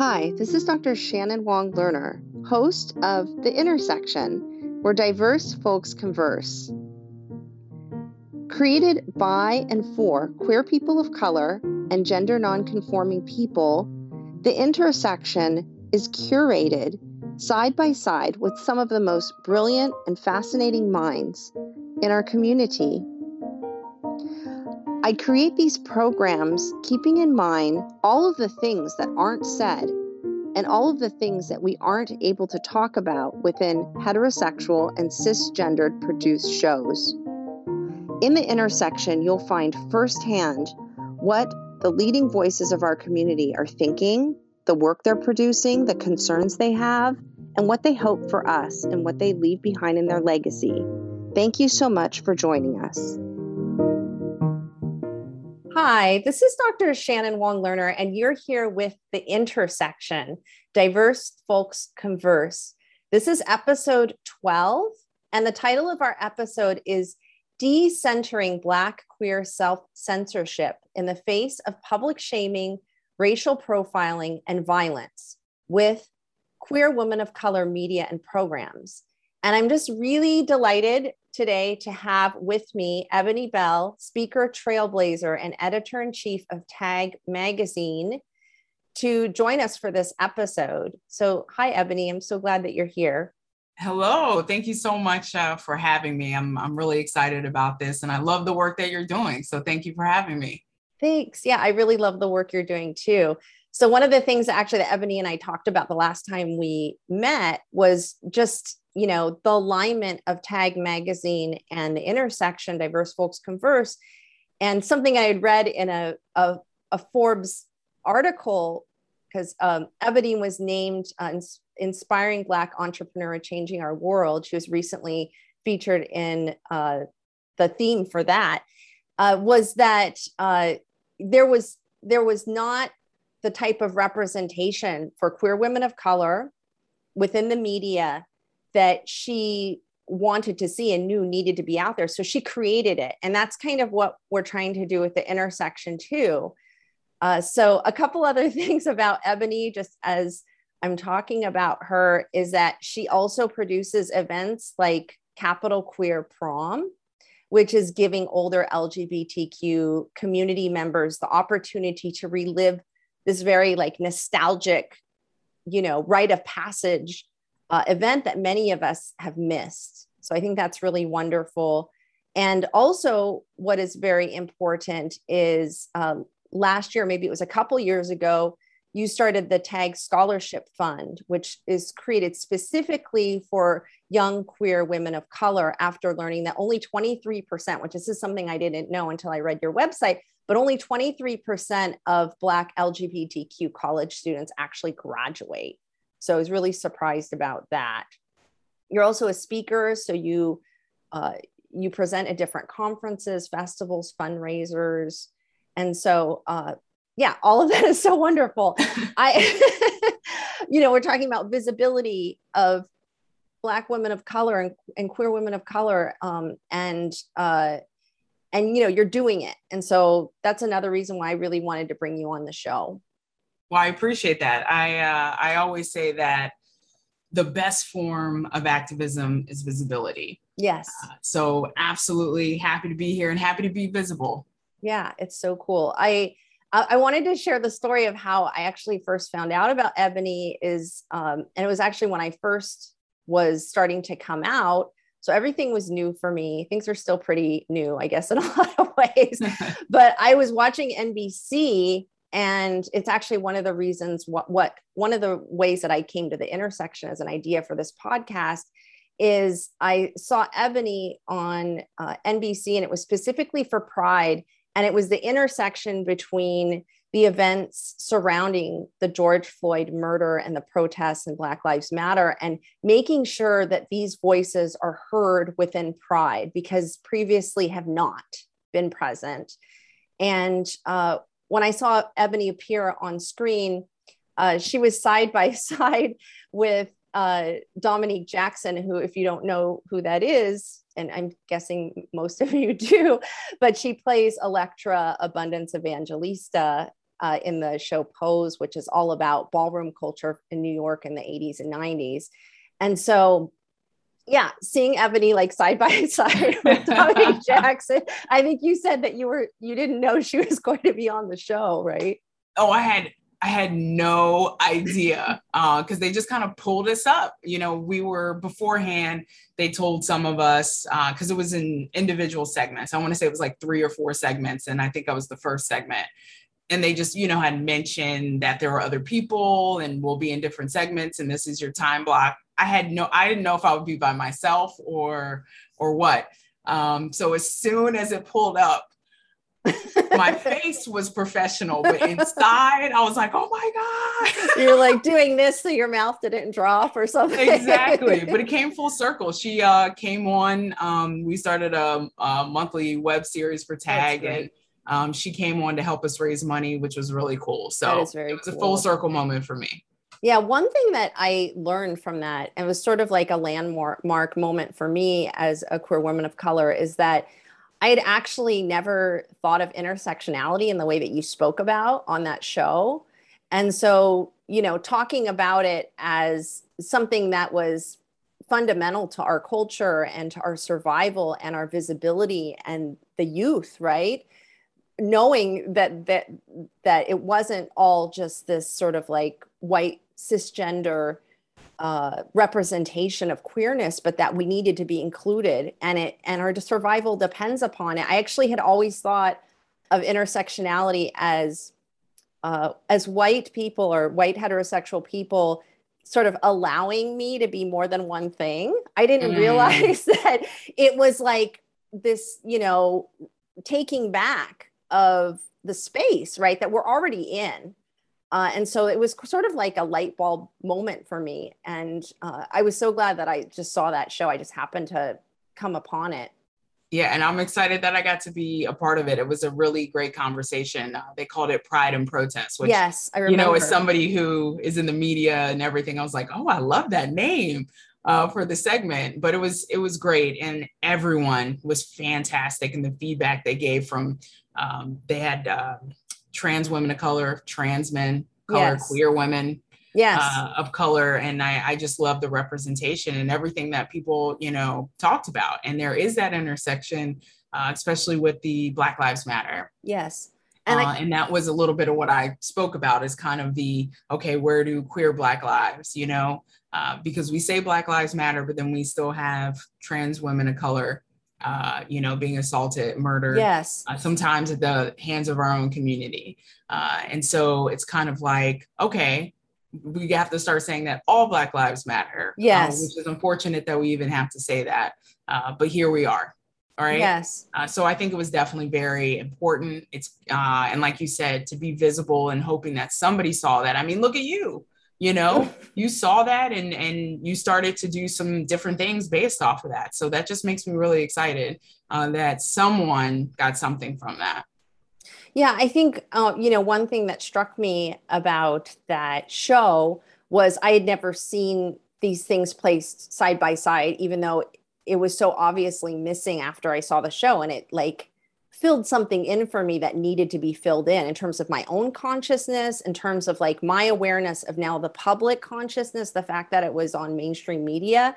Hi, this is Dr. Shannon Wong Lerner, host of The Intersection, where diverse folks converse. Created by and for queer people of color and gender nonconforming people, The Intersection is curated side by side with some of the most brilliant and fascinating minds in our community. I create these programs keeping in mind all of the things that aren't said and all of the things that we aren't able to talk about within heterosexual and cisgendered produced shows. In the intersection, you'll find firsthand what the leading voices of our community are thinking, the work they're producing, the concerns they have, and what they hope for us and what they leave behind in their legacy. Thank you so much for joining us. Hi, this is Dr. Shannon Wong Lerner, and you're here with The Intersection Diverse Folks Converse. This is episode 12, and the title of our episode is Decentering Black Queer Self Censorship in the Face of Public Shaming, Racial Profiling, and Violence with Queer Women of Color Media and Programs. And I'm just really delighted today to have with me Eboné Bell, speaker, trailblazer, and editor in chief of Tagg Magazine, to join us for this episode. So, hi, Eboné. I'm so glad that you're here. Hello. Thank you so much uh, for having me. I'm, I'm really excited about this and I love the work that you're doing. So, thank you for having me. Thanks. Yeah, I really love the work you're doing too. So, one of the things that actually that Eboné and I talked about the last time we met was just you know the alignment of tagg magazine and the intersection diverse folks converse. And something i had read in a, a, a forbes article because um, eboné was named uh, inspiring black entrepreneur changing our world. She was recently featured in uh, the theme for that uh, was that uh, there was there was not the type of representation for queer women of color within the media that she wanted to see and knew needed to be out there. So she created it. And that's kind of what we're trying to do with the intersection too. Uh, so a couple other things about Eboné, just as I'm talking about her, is that she also produces events like Capital Queer Prom, which is giving older LGBTQ community members the opportunity to relive this very like nostalgic, you know, rite of passage uh, event that many of us have missed. So I think that's really wonderful. And also, what is very important is um, last year, maybe it was a couple years ago, you started the TAGG Scholarship Fund, which is created specifically for young queer women of color after learning that only 23%, which this is something I didn't know until I read your website, but only 23% of Black LGBTQ college students actually graduate. So I was really surprised about that. You're also a speaker, so you uh, you present at different conferences, festivals, fundraisers, and so uh, yeah, all of that is so wonderful. I, you know, we're talking about visibility of Black women of color and, and queer women of color, um, and uh, and you know, you're doing it, and so that's another reason why I really wanted to bring you on the show. Well, I appreciate that. I uh, I always say that the best form of activism is visibility. Yes. Uh, so absolutely happy to be here and happy to be visible. Yeah, it's so cool. I I wanted to share the story of how I actually first found out about Eboné is, um, and it was actually when I first was starting to come out. So everything was new for me. Things are still pretty new, I guess, in a lot of ways. but I was watching NBC and it's actually one of the reasons what what one of the ways that i came to the intersection as an idea for this podcast is i saw eboné on uh, nbc and it was specifically for pride and it was the intersection between the events surrounding the george floyd murder and the protests and black lives matter and making sure that these voices are heard within pride because previously have not been present. And uh, when I saw Eboné appear on screen, uh, she was side by side with uh, Dominique Jackson, who, if you don't know who that is, and I'm guessing most of you do, but she plays Elektra Abundance Evangelista uh, in the show Pose, which is all about ballroom culture in New York in the 80s and 90s. And so, yeah, seeing Eboné like side by side with Tommy Jackson, I think you said that you were you didn't know she was going to be on the show, right? Oh, I had I had no idea because uh, they just kind of pulled us up. You know, we were beforehand, they told some of us because uh, it was in individual segments. I want to say it was like three or four segments. And I think I was the first segment. And they just, you know, had mentioned that there were other people and we'll be in different segments and this is your time block. I had no, I didn't know if I would be by myself or, or what. Um, so as soon as it pulled up, my face was professional, but inside I was like, oh my God. You're like doing this so your mouth didn't drop or something. exactly. But it came full circle. She uh, came on. Um, we started a, a, monthly web series for Tagg and um, she came on to help us raise money, which was really cool. So it was cool. a full circle moment for me. Yeah, one thing that I learned from that, and was sort of like a landmark moment for me as a queer woman of color, is that I had actually never thought of intersectionality in the way that you spoke about on that show. And so, you know, talking about it as something that was fundamental to our culture and to our survival and our visibility and the youth, right? Knowing that that that it wasn't all just this sort of like white cisgender uh, representation of queerness, but that we needed to be included, and it and our survival depends upon it. I actually had always thought of intersectionality as uh, as white people or white heterosexual people sort of allowing me to be more than one thing. I didn't mm. realize that it was like this, you know, taking back of the space, right, that we're already in uh, and so it was sort of like a light bulb moment for me. And uh, I was so glad that I just saw that show. I just happened to come upon it. Yeah, and I'm excited that I got to be a part of it. It was a really great conversation. Uh, they called it Pride and Protest, which, yes, I remember. you know, as somebody who is in the media and everything, I was like, oh, I love that name uh, for the segment. But it was it was great, and everyone was fantastic, and the feedback they gave from um, they had um, trans women of color, trans men, color, yes. queer women, yes. Uh, of color. And I, I just love the representation and everything that people, you know, talked about. And there is that intersection, uh, especially with the Black Lives Matter. Yes. And, uh, I, and that was a little bit of what I spoke about is kind of the, okay, where do queer Black lives, you know, uh, because we say Black Lives Matter, but then we still have trans women of color uh, you know, being assaulted, murdered, yes, uh, sometimes at the hands of our own community. Uh, and so it's kind of like, okay, we have to start saying that all Black Lives Matter. Uh, yes, which is unfortunate that we even have to say that, uh, but here we are. All right. Yes. Uh, so I think it was definitely very important. It's and like you said, to be visible and hoping that somebody saw that. I mean, look at you you know you saw that and and you started to do some different things based off of that. So that just makes me really excited uh, that someone got something from that. Yeah i think uh, you know one thing that struck me about that show was i had never seen these things placed side by side even though it was so obviously missing after i saw the show. And it like filled something in for me that needed to be filled in in terms of my own consciousness in terms of like my awareness of now the public consciousness the fact that it was on mainstream media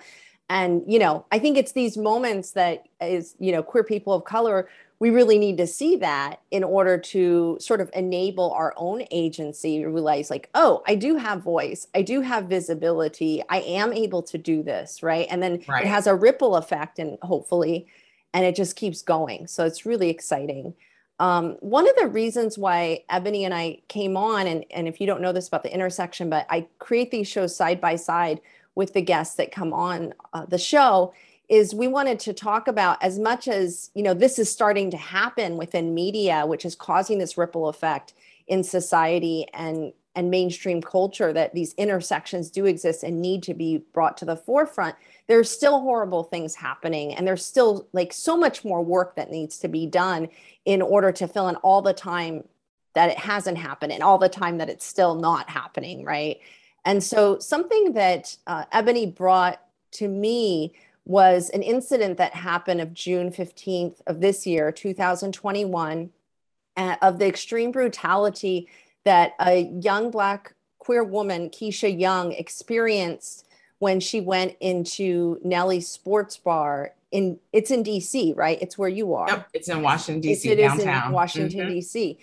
and you know i think it's these moments that is you know queer people of color we really need to see that in order to sort of enable our own agency realize like oh i do have voice i do have visibility i am able to do this right and then right. it has a ripple effect and hopefully and it just keeps going. So it's really exciting. Um, one of the reasons why Eboné and I came on, and, and if you don't know this about the intersection, but I create these shows side by side with the guests that come on uh, the show, is we wanted to talk about as much as you know this is starting to happen within media, which is causing this ripple effect in society and and mainstream culture that these intersections do exist and need to be brought to the forefront there's still horrible things happening and there's still like so much more work that needs to be done in order to fill in all the time that it hasn't happened and all the time that it's still not happening right? And so something that uh, eboné brought to me was an incident that happened of june 15th of this year 2021 uh, of the extreme brutality that a young Black queer woman, Keisha Young, experienced when she went into Nellie's sports bar in it's in DC, right? It's where you are. Yep, it's in Washington DC. It downtown. is in Washington mm-hmm. DC.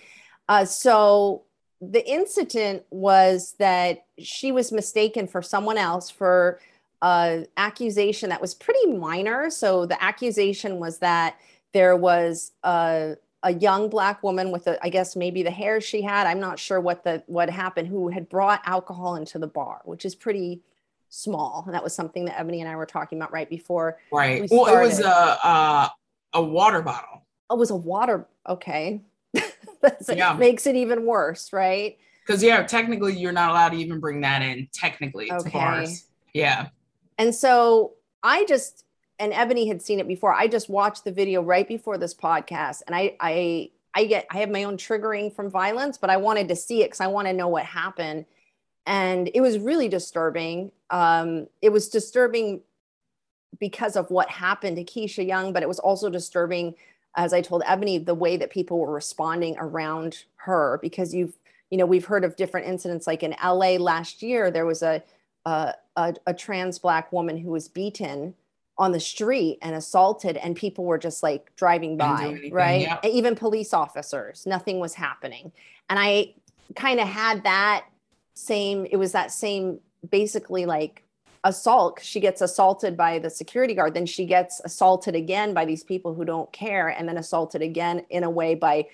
Uh, so the incident was that she was mistaken for someone else for an accusation that was pretty minor. So the accusation was that there was a, a young black woman with a, I guess maybe the hair she had. I'm not sure what the what happened. Who had brought alcohol into the bar, which is pretty small. And that was something that Eboné and I were talking about right before. Right. We well, it was a, a a water bottle. Oh, it was a water. Okay. yeah. makes it even worse, right? Because yeah, technically you're not allowed to even bring that in. Technically, okay. bars. Yeah. And so I just and Eboné had seen it before. I just watched the video right before this podcast, and I I I get I have my own triggering from violence, but I wanted to see it because I want to know what happened, and it was really disturbing. Um, it was disturbing because of what happened to Keisha Young, but it was also disturbing, as I told Eboné, the way that people were responding around her because you've you know we've heard of different incidents like in LA last year there was a a, a, a trans black woman who was beaten on the street and assaulted and people were just like driving by right yeah. even police officers nothing was happening and i kind of had that same it was that same basically like assault. She gets assaulted by the security guard then she gets assaulted again by these people who don't care and then assaulted again in a way by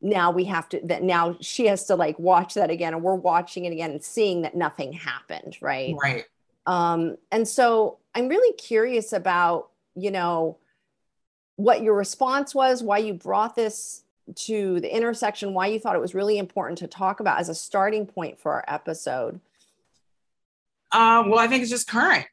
now we have to that now she has to like watch that again and we're watching it again and seeing that nothing happened right? Right. Um and so i'm really curious about you know what your response was why you brought this to the intersection why you thought it was really important to talk about as a starting point for our episode uh, well i think it's just current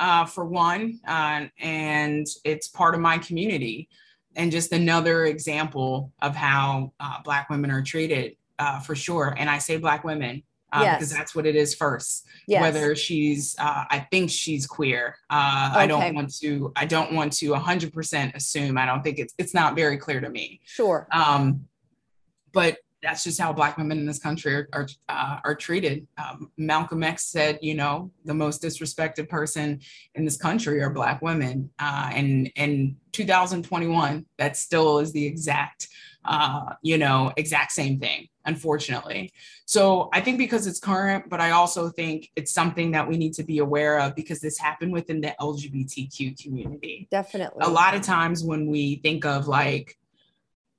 uh, for one uh, and it's part of my community and just another example of how uh, Black women are treated uh, for sure. And I say Black women uh, yes. because that's what it is first. Yes. Whether she's, uh, I think she's queer. Uh, okay. I don't want to. I don't want to 100% assume. I don't think it's. It's not very clear to me. Sure. Um, but that's just how black women in this country are are, uh, are treated. Um, Malcolm X said, you know, the most disrespected person in this country are black women, uh, and in 2021, that still is the exact, uh, you know, exact same thing. Unfortunately, so I think because it's current, but I also think it's something that we need to be aware of because this happened within the LGBTQ community. Definitely. A lot of times when we think of like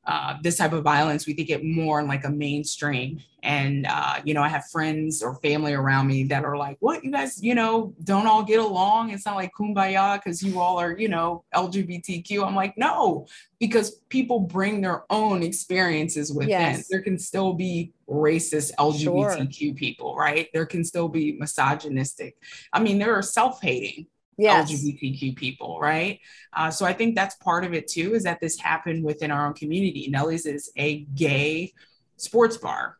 uh, this type of violence, we think it more in like a mainstream. And, uh, you know, I have friends or family around me that are like, what, you guys, you know, don't all get along? It's not like kumbaya because you all are, you know, LGBTQ. I'm like, no, because people bring their own experiences within. Yes. There can still be racist LGBTQ sure. people, right? There can still be misogynistic. I mean, there are self hating yes. LGBTQ people, right? Uh, so I think that's part of it too, is that this happened within our own community. Nellie's is a gay sports bar.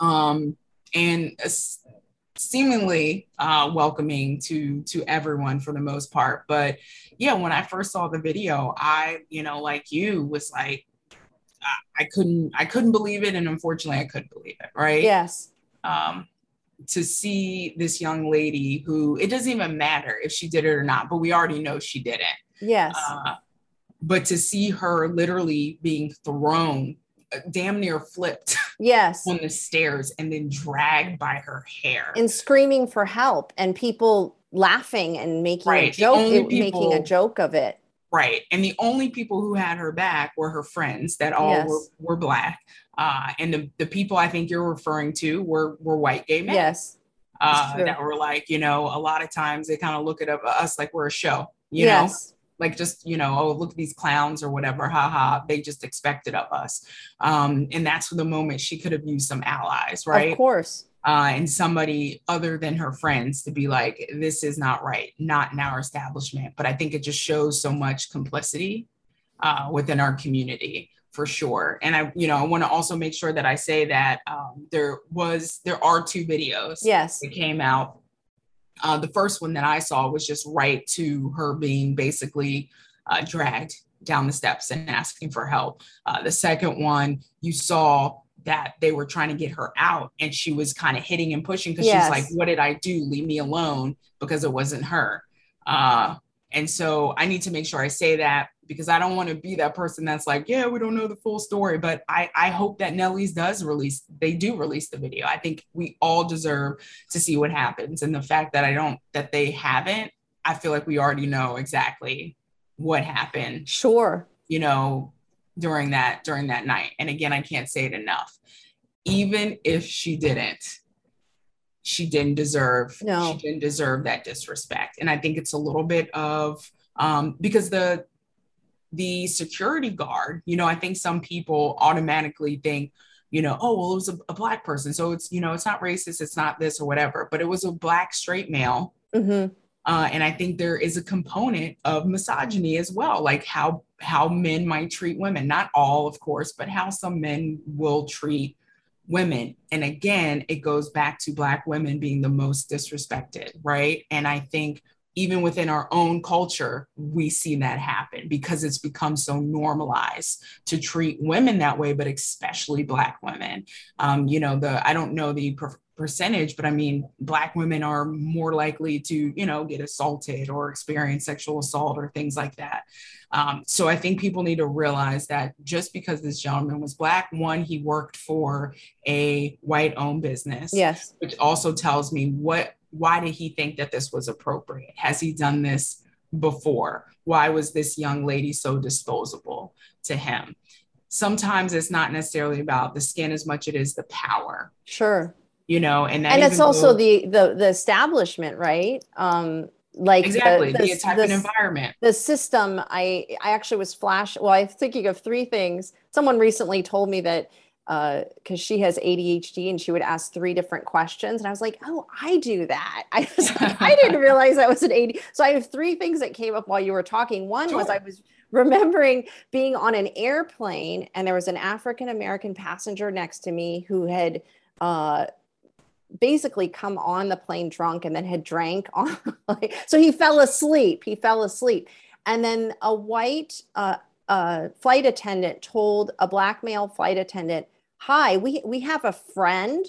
Um, and seemingly uh, welcoming to to everyone for the most part. But yeah, when I first saw the video, I, you know, like you, was like, I couldn't, I couldn't believe it, and unfortunately, I couldn't believe it. Right? Yes. Um, to see this young lady who it doesn't even matter if she did it or not, but we already know she didn't. Yes. Uh, but to see her literally being thrown, uh, damn near flipped. Yes. on the stairs and then dragged by her hair and screaming for help and people laughing and making right. a joke, people, making a joke of it. Right. And the only people who had her back were her friends that all yes. were, were black. Uh, and the, the people I think you're referring to were were white gay men. Yes. Uh, that were like, you know, a lot of times they kind of look at us like we're a show, you yes. know, like just, you know, oh, look at these clowns or whatever, haha. They just expect it of us. Um, and that's the moment she could have used some allies, right? Of course. Uh, and somebody other than her friends to be like, this is not right, not in our establishment. But I think it just shows so much complicity uh, within our community for sure. And I, you know, I want to also make sure that I say that um, there was, there are two videos. Yes. That came out. Uh, the first one that I saw was just right to her being basically uh, dragged down the steps and asking for help. Uh, the second one, you saw that they were trying to get her out and she was kind of hitting and pushing because Yes. she's like, What did I do? Leave me alone because it wasn't her. Uh, and so I need to make sure I say that because I don't want to be that person that's like, yeah, we don't know the full story. But I, I hope that Nellie's does release, they do release the video. I think we all deserve to see what happens. And the fact that I don't, that they haven't, I feel like we already know exactly what happened, Sure. you know, during that, during that night. And again, I can't say it enough. Even if she didn't, she didn't deserve No. she didn't deserve that disrespect and i think it's a little bit of um because the the security guard you know i think some people automatically think you know oh well it was a, a black person so it's you know it's not racist it's not this or whatever but it was a black straight male hmm uh, and I think there is a component of misogyny as well, like how how men might treat women. Not all, of course, but how some men will treat women. And again, it goes back to black women being the most disrespected, right? And I think even within our own culture, we see that happen because it's become so normalized to treat women that way, but especially black women. Um, you know, the I don't know the per- percentage, but I mean, Black women are more likely to, you know, get assaulted or experience sexual assault or things like that. Um, so I think people need to realize that just because this gentleman was Black, one, he worked for a white owned business, Yes. which also tells me what, why did he think that this was appropriate? Has he done this before? Why was this young lady so disposable to him? Sometimes it's not necessarily about the skin as much as it is the power Sure. you know, and and it's also goes- the the the establishment, right? Um, like the- exactly the, the, type the, of environment. the system. I I actually was flash. Well, I'm thinking of three things. Someone recently told me that because she has ADHD and she would ask three different questions, and I was like, oh, I do that. I was like, I didn't realize that was an AD. So I have three things that came up while you were talking. One was I was remembering being on an airplane and there was an African American passenger next to me who had uh, basically come on the plane drunk and then had drank on like, so he fell asleep he fell asleep and then a white uh, uh, flight attendant told a black male flight attendant hi we we have a friend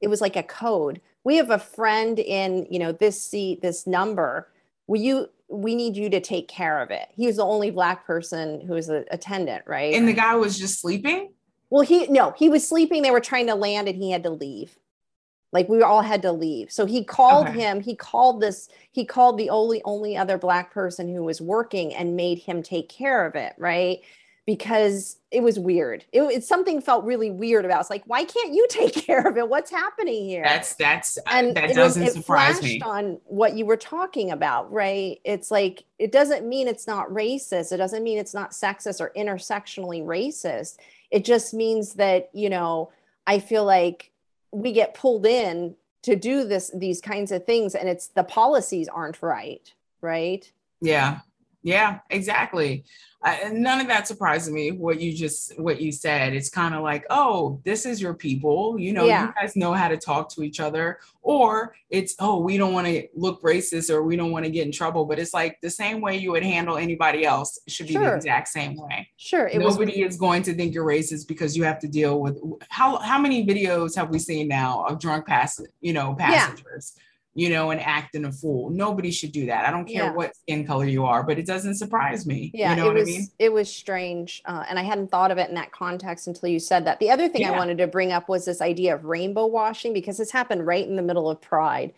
it was like a code we have a friend in you know this seat this number will you we need you to take care of it he was the only black person who was an attendant right And the guy was just sleeping. well, he no, he was sleeping. They were trying to land and he had to leave. Like we all had to leave. So he called Okay. him, he called this, he called the only only other black person who was working and made him take care of it, right? Because it was weird. It, it something felt really weird about. it. It's like, why can't you take care of it? What's happening here? That's that's uh, and that it, doesn't it surprise flashed me. on what you were talking about right it's like it doesn't mean it's not racist it doesn't mean it's not sexist or intersectionally racist it just means that you know i feel like we get pulled in to do this these kinds of things and it's the policies aren't right right Yeah, yeah, exactly. And none of that surprises me. What you just what you said. It's kind of like, oh, this is your people. You know, Yeah. you guys know how to talk to each other. Or it's, oh, we don't want to look racist or we don't want to get in trouble. But it's like the same way you would handle anybody else should be the exact same way. sure it was Nobody is going to think you're racist because you have to deal with how how many videos have we seen now of drunk pass you know passengers you know and acting a fool. Nobody should do that. I don't care Yeah. what skin color you are but it doesn't surprise me. Yeah you know it what was i mean? it was strange uh, and i hadn't thought of it in that context until you said that. The other thing i wanted to bring up was this idea of rainbow washing because it's happened right in the middle of pride.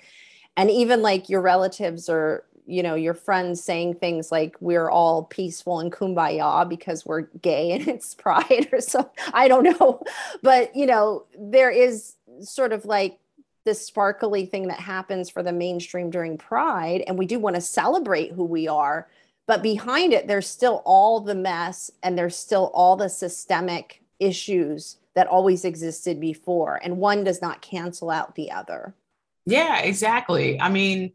And even like your relatives or you know your friends saying things like we're all peaceful and kumbaya because we're gay and it's pride or so i don't know. But you know there is sort of like this sparkly thing that happens for the mainstream during pride and we do want to celebrate who we are but behind it there's still all the mess and there's still all the systemic issues that always existed before and one does not cancel out the other. Yeah exactly. I mean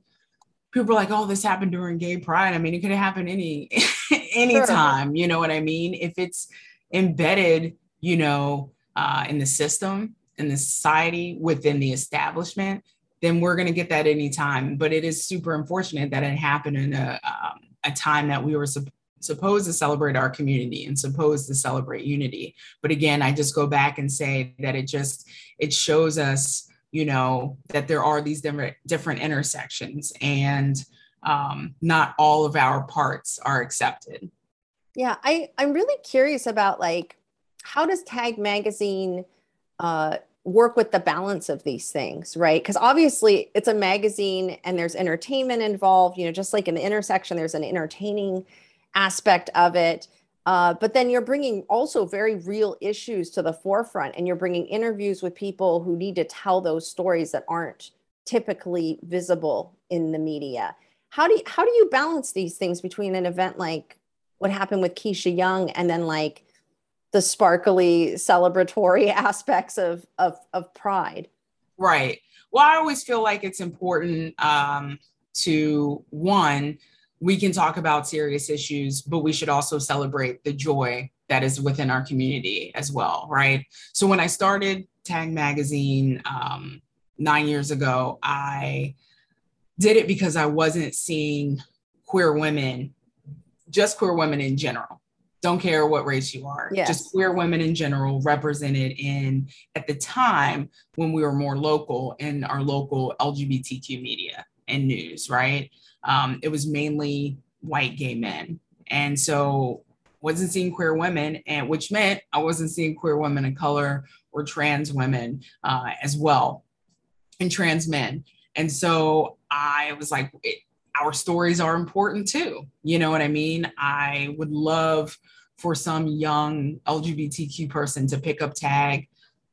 people are like oh this happened during gay pride. I mean it could have happened any anytime you know what i mean? If it's embedded you know uh, in the system in the society within the establishment then we're going to get that anytime but it is super unfortunate that it happened in a, um, a time that we were sup- supposed to celebrate our community and supposed to celebrate unity. But again, I just go back and say that it just it shows us, you know, that there are these different different intersections and um, not all of our parts are accepted. Yeah, I, I'm really curious about like how does Tagg Magazine uh, work with the balance of these things, right? Because obviously it's a magazine and there's entertainment involved, you know, just like in the intersection, there's an entertaining aspect of it. Uh, but then you're bringing also very real issues to the forefront and you're bringing interviews with people who need to tell those stories that aren't typically visible in the media. How do you, how do you balance these things between an event like what happened with Keisha Young and then like the sparkly celebratory aspects of of, of pride? Right. Well, I always feel like it's important um, to one, we can talk about serious issues, but we should also celebrate the joy that is within our community as well, right? So when I started Tagg Magazine um, nine years ago, I did it because I wasn't seeing queer women, just queer women in general. Don't care what race you are, yes. just queer women in general represented in, at the time when we were more local in our local LGBTQ media and news, right? Um, it was mainly white gay men. And so wasn't seeing queer women, and which meant I wasn't seeing queer women of color or trans women uh, as well, and trans men. And so I was like, it, our stories are important too. You know what I mean? I would love for some young LGBTQ person to pick up tagg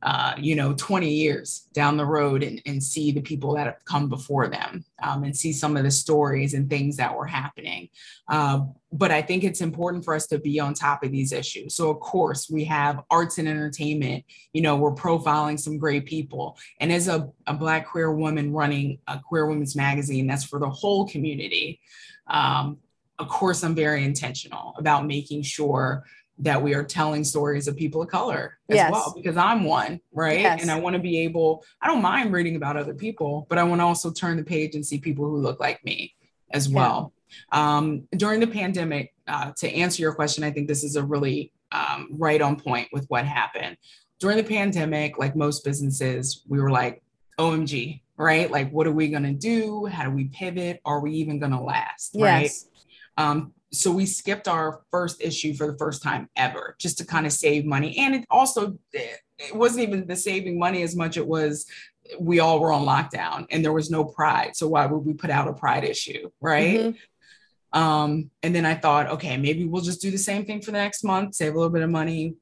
uh, you know, 20 years down the road and, and see the people that have come before them um, and see some of the stories and things that were happening. Uh, but I think it's important for us to be on top of these issues. So, of course, we have arts and entertainment. You know, we're profiling some great people. And as a, a Black queer woman running a queer women's magazine that's for the whole community, um, of course, I'm very intentional about making sure that we are telling stories of people of color as yes. well because i'm one right yes. and i want to be able i don't mind reading about other people but i want to also turn the page and see people who look like me as well yeah. um, during the pandemic uh, to answer your question i think this is a really um, right on point with what happened during the pandemic like most businesses we were like omg right like what are we going to do how do we pivot are we even going to last yes. right um, so we skipped our first issue for the first time ever just to kind of save money. And it also it wasn't even the saving money as much it was we all were on lockdown and there was no pride. So why would we put out a pride issue right? Mm-hmm. um, and then i thought okay maybe we'll just do the same thing for the next month save a little bit of money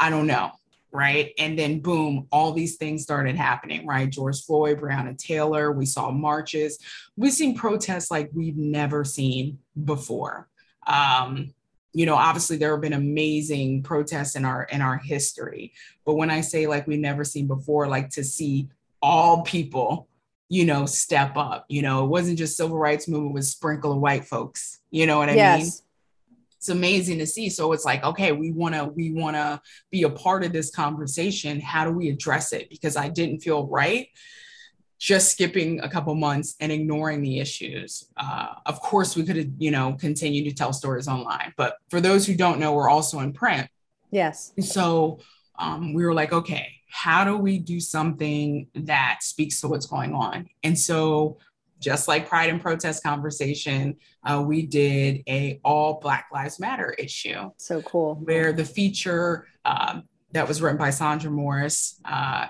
i don't know right? And then boom all these things started happening right? George floyd breonna taylor we saw marches. We've seen protests like we've never seen before um, you know, obviously there have been amazing protests in our in our history, but when I say like we've never seen before, like to see all people, you know, step up. You know, it wasn't just civil rights movement with sprinkle of white folks. You know what I yes. mean? It's amazing to see. So it's like, okay, we want to we want to be a part of this conversation. How do we address it? Because I didn't feel right just skipping a couple months and ignoring the issues. Uh, of course, we could have, you know, continued to tell stories online, but for those who don't know, we're also in print. Yes. So um, we were like, okay, how do we do something that speaks to what's going on? And so, just like Pride and Protest conversation, uh, we did a all Black Lives Matter issue. So cool. Where the feature um, that was written by Sandra Morris. Uh,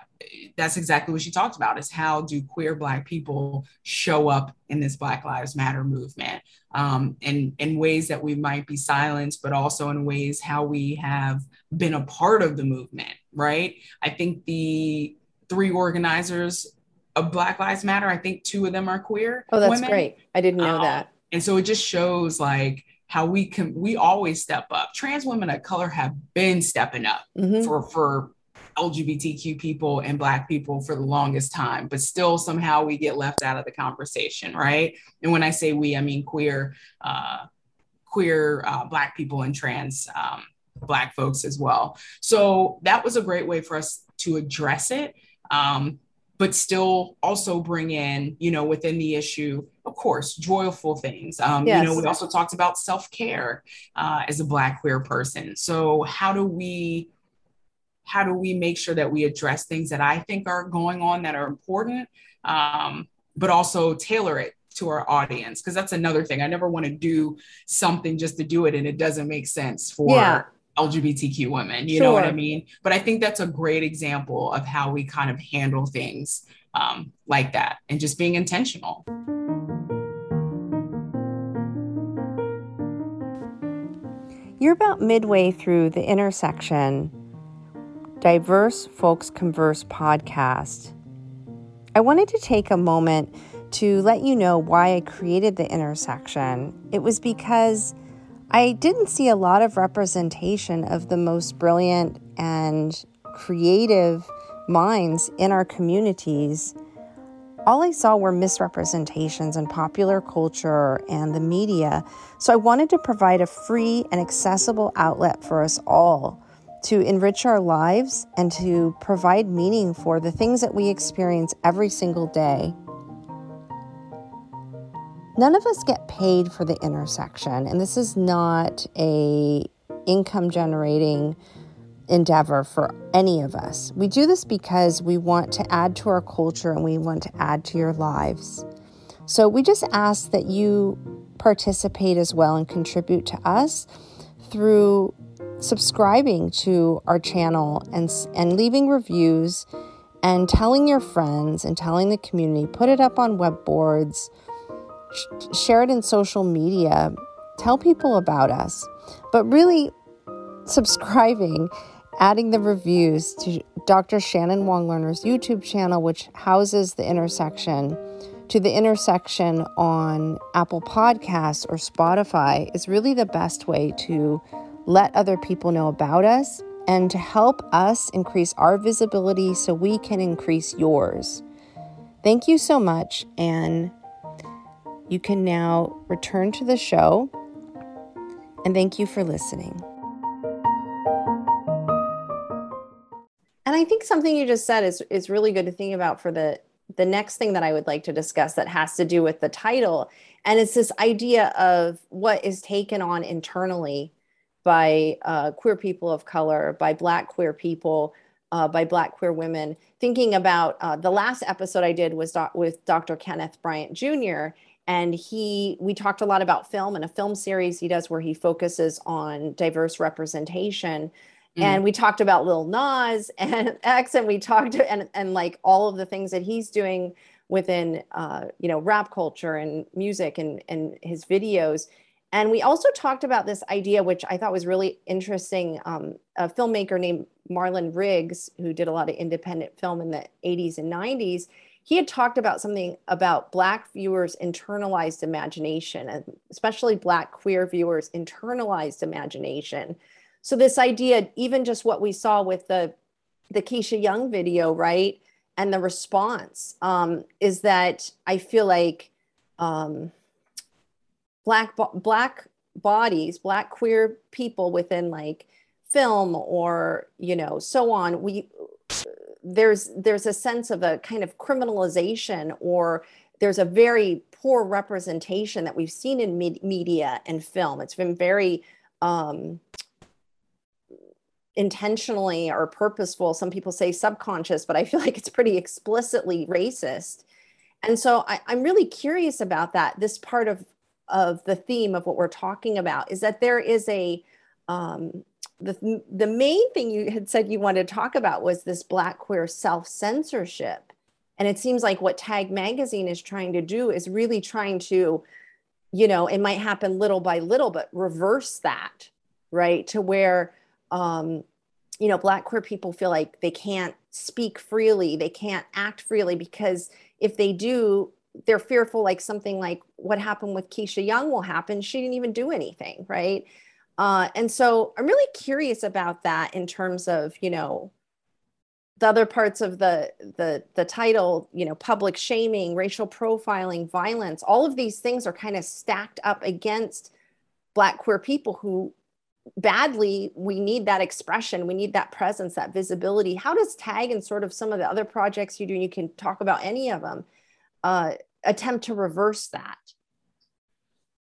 that's exactly what she talked about is how do queer black people show up in this Black Lives Matter movement um, in, in ways that we might be silenced, but also in ways how we have been a part of the movement, right? I think the three organizers of Black Lives Matter, I think two of them are queer. Oh, that's women. great. I didn't know um, that. And so it just shows like how we can we always step up. Trans women of color have been stepping up mm-hmm. for for LGBTQ people and Black people for the longest time, but still somehow we get left out of the conversation, right? And when I say we, I mean queer, uh, queer uh, Black people and trans um, Black folks as well. So that was a great way for us to address it. Um, but still also bring in, you know, within the issue, of course, joyful things. Um, yes. You know, we also talked about self care uh, as a Black queer person. So, how do we how do we make sure that we address things that I think are going on that are important, um, but also tailor it to our audience? Because that's another thing. I never want to do something just to do it and it doesn't make sense for yeah. LGBTQ women. You sure. know what I mean? But I think that's a great example of how we kind of handle things um, like that and just being intentional. You're about midway through the intersection Diverse Folks Converse podcast. I wanted to take a moment to let you know why I created the intersection. It was because I didn't see a lot of representation of the most brilliant and creative minds in our communities. All I saw were misrepresentations in popular culture and the media. So I wanted to provide a free and accessible outlet for us all to enrich our lives and to provide meaning for the things that we experience every single day. None of us get paid for the intersection, and this is not a income generating endeavor for any of us. We do this because we want to add to our culture and we want to add to your lives. So we just ask that you participate as well and contribute to us through subscribing to our channel and and leaving reviews and telling your friends and telling the community, put it up on web boards share it in social media, tell people about us. But really, subscribing, adding the reviews to Dr. Shannon Wong Lerner's YouTube channel, which houses the intersection, to the intersection on Apple Podcasts or Spotify, is really the best way to let other people know about us and to help us increase our visibility so we can increase yours. Thank you so much, and you can now return to the show. And thank you for listening. And I think something you just said is, is really good to think about for the, the next thing that I would like to discuss that has to do with the title. And it's this idea of what is taken on internally by uh, queer people of color, by Black queer people, uh, by Black queer women. Thinking about uh, the last episode I did was with Dr. Kenneth Bryant Jr and he we talked a lot about film and a film series he does where he focuses on diverse representation mm. and we talked about lil nas and x and we talked and and like all of the things that he's doing within uh, you know rap culture and music and and his videos and we also talked about this idea which i thought was really interesting um, a filmmaker named marlon riggs who did a lot of independent film in the 80s and 90s he had talked about something about black viewers internalized imagination and especially black queer viewers internalized imagination. So this idea even just what we saw with the the keisha young video right and the response um, is that i feel like um, black black bodies black queer people within like film or you know so on we there's there's a sense of a kind of criminalization or there's a very poor representation that we've seen in me- media and film. It's been very um, intentionally or purposeful. Some people say subconscious but i feel like it's pretty explicitly racist. And so I, i'm really curious about that this part of of the theme of what we're talking about is that there is a um, the, the main thing you had said you wanted to talk about was this black queer self-censorship. And it seems like what tagg magazine is trying to do is really trying to you know it might happen little by little but reverse that right? To where um you know black queer people feel like they can't speak freely they can't act freely because if they do they're fearful like something like what happened with keisha young will happen. She didn't even do anything right? Uh, and so I'm really curious about that in terms of, you know, the other parts of the the the title, you know, public shaming, racial profiling, violence, all of these things are kind of stacked up against black queer people who badly we need that expression we need that presence that visibility. How does tagg and sort of some of the other projects you do you can talk about any of them uh, attempt to reverse that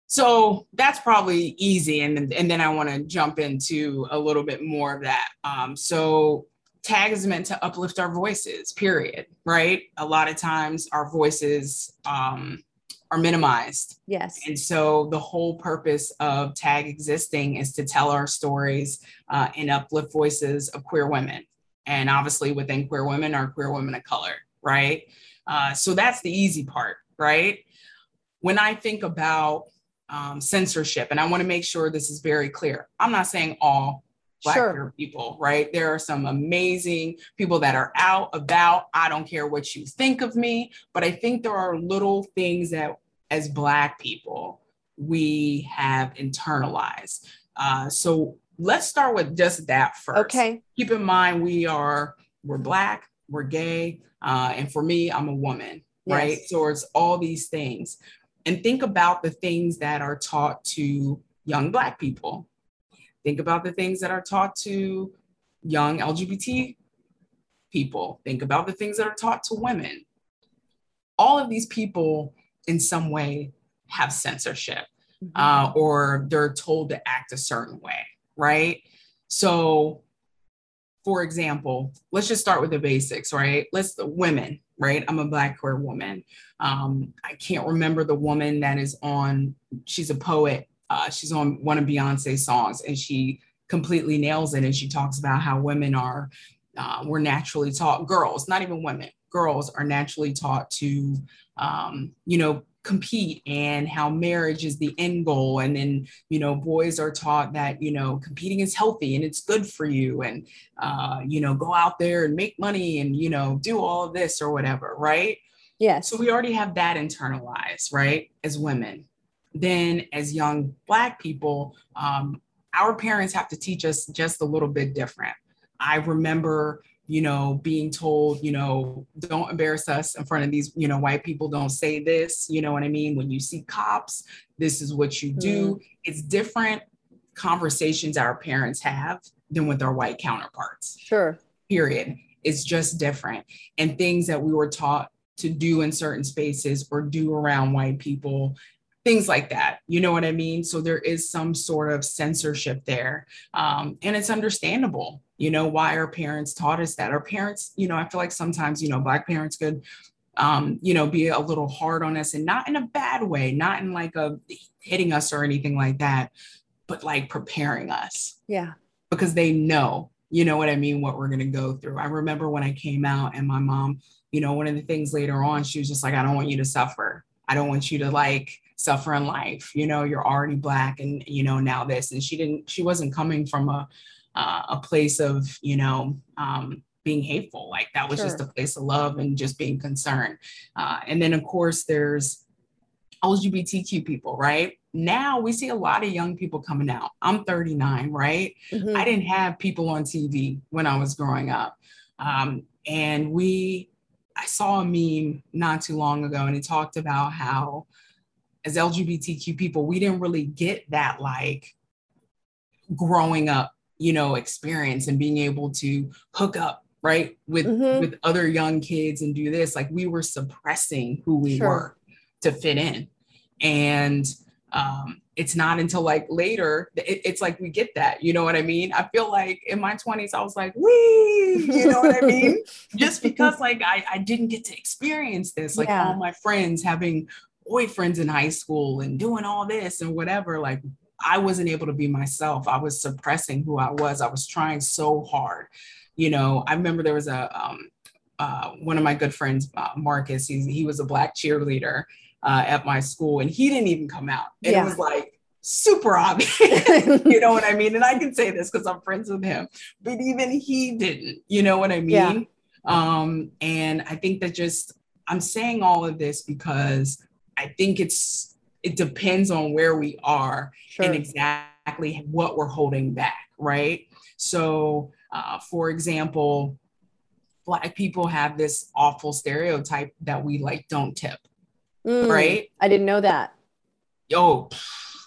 so that's probably easy and, and then i want to jump into a little bit more of that um, so tagg is meant to uplift our voices period right a lot of times our voices um, are minimized. Yes. And so the whole purpose of TAGG existing is to tell our stories uh, and uplift voices of queer women. And obviously, within queer women are queer women of color, right? Uh, so that's the easy part, right? When I think about um, censorship, and I want to make sure this is very clear, I'm not saying all black sure. people, right? There are some amazing people that are out about. I don't care what you think of me, but I think there are little things that as Black people, we have internalized. Uh, so let's start with just that first. Okay. Keep in mind, we are, we're Black, we're gay, uh, and for me, I'm a woman, yes. right? So it's all these things. And think about the things that are taught to young Black people. Think about the things that are taught to young LGBT people. Think about the things that are taught to women. All of these people in some way have censorship mm-hmm. uh, or they're told to act a certain way, right? So, for example, let's just start with the basics, right? Let's the women, right? I'm a black queer woman. Um, I can't remember the woman that is on. She's a poet. Uh, she's on one of Beyonce's songs, and she completely nails it. And she talks about how women are, uh, we're naturally taught. Girls, not even women, girls are naturally taught to, um, you know, compete and how marriage is the end goal. And then, you know, boys are taught that, you know, competing is healthy and it's good for you and, uh, you know, go out there and make money and, you know, do all of this or whatever. Right. Yes. So we already have that internalized, right, as women. Then, as young Black people, um, our parents have to teach us just a little bit different. I remember you know, being told, you know, don't embarrass us in front of these, you know, white people, don't say this, you know what I mean? When you see cops, this is what you do. Mm. It's different conversations our parents have than with our white counterparts. Sure. Period. It's just different. And things that we were taught to do in certain spaces or do around white people things like that. You know what I mean? So there is some sort of censorship there. Um, and it's understandable, you know, why our parents taught us that. Our parents, you know, I feel like sometimes, you know, Black parents could, um, you know, be a little hard on us and not in a bad way, not in like a hitting us or anything like that, but like preparing us. Yeah. Because they know, you know what I mean, what we're going to go through. I remember when I came out and my mom, you know, one of the things later on, she was just like, I don't want you to suffer. I don't want you to like, suffer in life you know you're already black and you know now this and she didn't she wasn't coming from a uh, a place of you know um, being hateful. Like that was sure. just a place of love and just being concerned. Uh, and then of course there's lgbtq people right? Now we see a lot of young people coming out. I'm 39 right? Mm-hmm. i didn't have people on tv when i was growing up. Um, and we i saw a meme not too long ago and it talked about how as LGBTQ people, we didn't really get that like growing up, you know, experience and being able to hook up right with mm-hmm. with other young kids and do this. Like we were suppressing who we sure. were to fit in, and um, it's not until like later it, it's like we get that you know what i mean i feel like in my 20s i was like wee you know what i mean just because like I, I didn't get to experience this like yeah. all my friends having boyfriends in high school and doing all this and whatever. Like I wasn't able to be myself. I was suppressing who I was. I was trying so hard. You know, I remember there was a um, uh, one of my good friends, uh, Marcus. He's, he was a black cheerleader uh, at my school, and he didn't even come out. And yeah. it was like super obvious. you know what I mean? And I can say this because I'm friends with him, but even he didn't. You know what I mean? Yeah. Um, and I think that just I'm saying all of this because I think it's it depends on where we are sure. and exactly what we're holding back, right? So, uh, for example, Black people have this awful stereotype that we like don't tip, mm, right? I didn't know that. Oh,